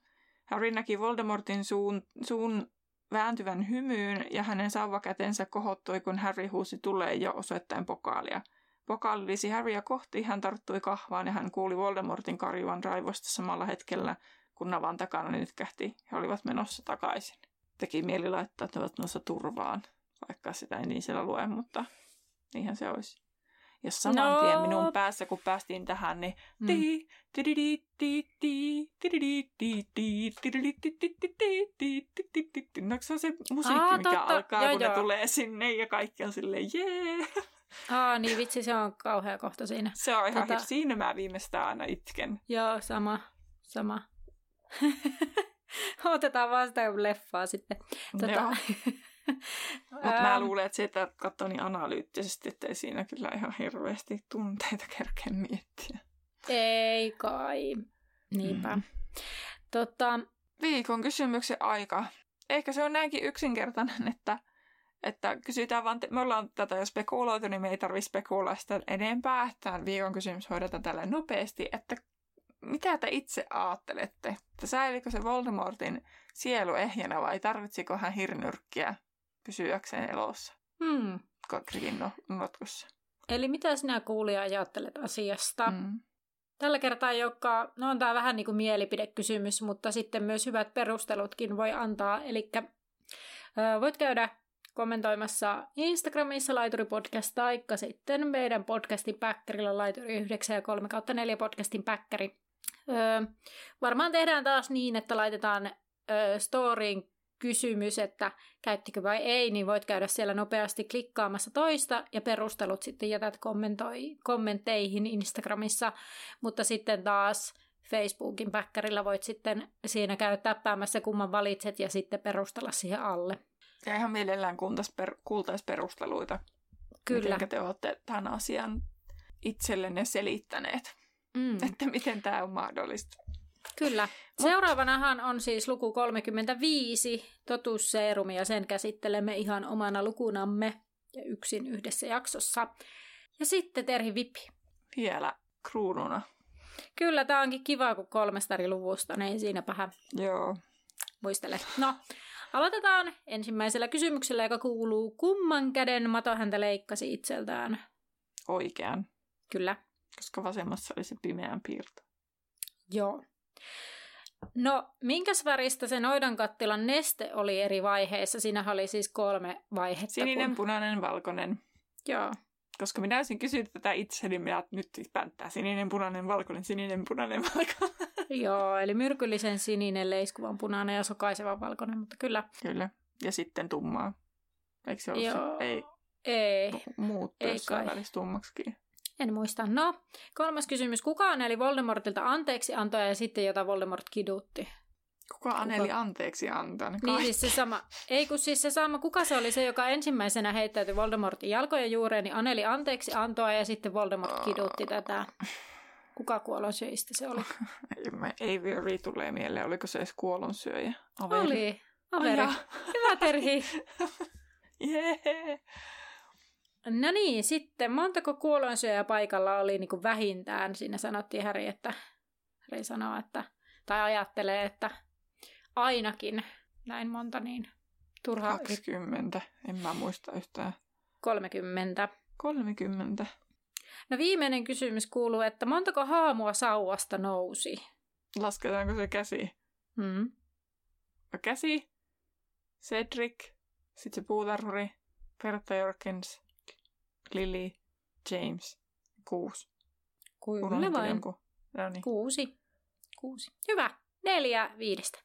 Harry näki Voldemortin suun, suun vääntyvän hymyyn ja hänen sauvakätensä kohottui, kun Harry huusi tulee jo osoittain pokaalia. Pokaali lisi Harrya kohti, hän tarttui kahvaan ja hän kuuli Voldemortin karjuvan raivosta samalla hetkellä, kun navan takana nytkähti. He olivat menossa takaisin teki mieli laittaa, että ovat noissa turvaan, vaikka sitä ei niin siellä lue, mutta niinhän se olisi. Ja saman no. tien minun päässä, kun päästiin tähän, niin no se on se musiikki, mikä alkaa, kun ne tulee sinne ja kaikki on silleen jee. Aa, niin vitsi, se on kauhea kohta siinä. Se on ihan tota... siinä mä viimeistään aina itken. Joo, sama, sama. [laughs] Otetaan vaan sitä leffaa sitten. Tota... [laughs] Mutta mä luulen, että se, että katsoo niin analyyttisesti, ettei siinä kyllä ihan hirveästi tunteita kerkeä miettiä. Ei kai. Niinpä. Mm. Tota... Viikon kysymyksen aika. Ehkä se on näinkin yksinkertainen, että, että kysytään vaan, me ollaan tätä jo spekuloitu, niin me ei tarvitse spekuloida sitä enempää. Tämä viikon kysymys hoidetaan tälle nopeasti, että mitä te itse ajattelette? Että säilikö se Voldemortin sielu ehjänä vai tarvitsiko hän hirnyrkkiä pysyäkseen elossa? Hmm. Krikin notkossa. Eli mitä sinä kuulija ajattelet asiasta? Hmm. Tällä kertaa, joka, no on tämä vähän niin kuin mielipidekysymys, mutta sitten myös hyvät perustelutkin voi antaa. Eli voit käydä kommentoimassa Instagramissa Laituri Podcast taikka sitten meidän podcastin päkkärillä Laituri 9 ja 3 kautta 4 podcastin päkkäri. Öö, varmaan tehdään taas niin, että laitetaan öö, storyin kysymys, että käyttikö vai ei, niin voit käydä siellä nopeasti klikkaamassa toista ja perustelut sitten jätät kommentoi, kommentteihin Instagramissa, mutta sitten taas Facebookin päkkärillä voit sitten siinä käydä täppäämässä kumman valitset ja sitten perustella siihen alle. Ja ihan mielellään per, kuultaisi perusteluita. Kyllä. Miten te olette tämän asian itsellenne selittäneet. Mm. Että miten tämä on mahdollista. Kyllä. Seuraavanahan on siis luku 35, totuusseerumi, ja sen käsittelemme ihan omana lukunamme ja yksin yhdessä jaksossa. Ja sitten Terhi Vipi. Vielä kruununa. Kyllä, tämä onkin kiva, kun kolmesta eri luvusta, niin siinäpähän Joo. muistele. No, aloitetaan ensimmäisellä kysymyksellä, joka kuuluu, kumman käden Mato häntä leikkasi itseltään? Oikean. Kyllä. Koska vasemmassa oli se pimeän piirto. Joo. No, minkäs väristä se noidankattilan neste oli eri vaiheissa? Siinä oli siis kolme vaihetta. Sininen, kun... punainen, valkoinen. Joo. Koska minä olisin kysynyt tätä itse, niin minä nyt siis pänttää sininen, punainen, valkoinen, sininen, punainen, valkoinen. [laughs] Joo, eli myrkyllisen sininen, leiskuvan punainen ja sokaisevan valkoinen, mutta kyllä. Kyllä. Ja sitten tummaa. Eikö se ollut Joo. se? Ei. Ei. Muut Ei kai. tummaksikin. En muista. No, kolmas kysymys. Kuka eli Voldemortilta anteeksi antoja ja sitten jota Voldemort kidutti? Kuka Aneli anteeksi antaa? Ne Niin siis se sama, ei kun siis se sama, kuka se oli se, joka ensimmäisenä heittäytyi Voldemortin jalkojen juureen, niin Aneli anteeksi antoa ja sitten Voldemort kidutti tätä. Kuka kuolonsyöistä se oli? [laughs] Ei, Aviary tulee mieleen. Oliko se edes kuolonsyöjä? Averi. Oli. Averi. Hyvä Terhi. [laughs] Jee. No niin, sitten montako kuolonsyöjää paikalla oli niin kuin vähintään? Siinä sanottiin Harry, että Harry sanoo, että, tai ajattelee, että ainakin näin monta, niin turhaa 20. En mä muista yhtään. 30. 30. No viimeinen kysymys kuuluu, että montako haamua sauvasta nousi? Lasketaanko se käsi? No käsi, Cedric, sitten se puutarhuri, Bertha Jorkins, Lily, James, kuusi. Kyllä vain. jonkun. No niin. Kuusi. Kuusi. Hyvä. Neljä viidestä.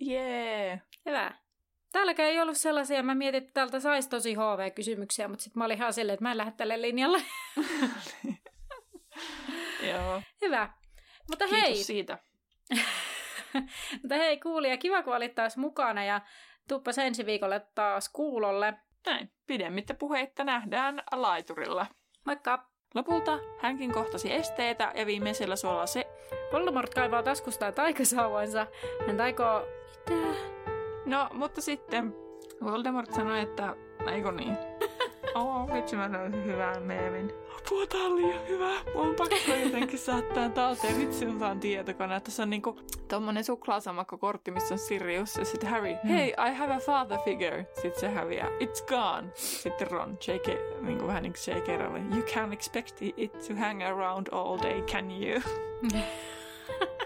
Jee. Hyvä. Täälläkään ei ollut sellaisia, mä mietin, että täältä saisi tosi HV-kysymyksiä, mutta sitten mä olin ihan silleen, että mä en lähde tälle linjalle. [laughs] Joo. Hyvä. Mutta Kiitos hei, siitä. [laughs] mutta hei kuulija, kiva kun olit taas mukana ja tuppas ensi viikolle taas kuulolle. Näin. Pidemmittä puheitta nähdään laiturilla. Moikka! Lopulta hänkin kohtasi esteitä ja viimeisellä suolla se, Voldemort kaivaa taskustaan taikasauvansa. Hän taikoo... Mitä? no mutta sitten Voldemort sanoi, että eikö niin? Oh, vitsi mä löysin hyvän meemin. Apua, tää on liian hyvä. Mun on pakko jotenkin saattaa talteen. Vitsi, mä saan tietokone. Tässä on niinku tommonen suklaasamakkokortti, missä on Sirius ja sitten Harry. Hey, I have a father figure. Sitten se häviää. It's gone. Sitten Ron, J.K. Niinku vähän niinku J.K. Rowling. You can't expect it to hang around all day, can you? [laughs]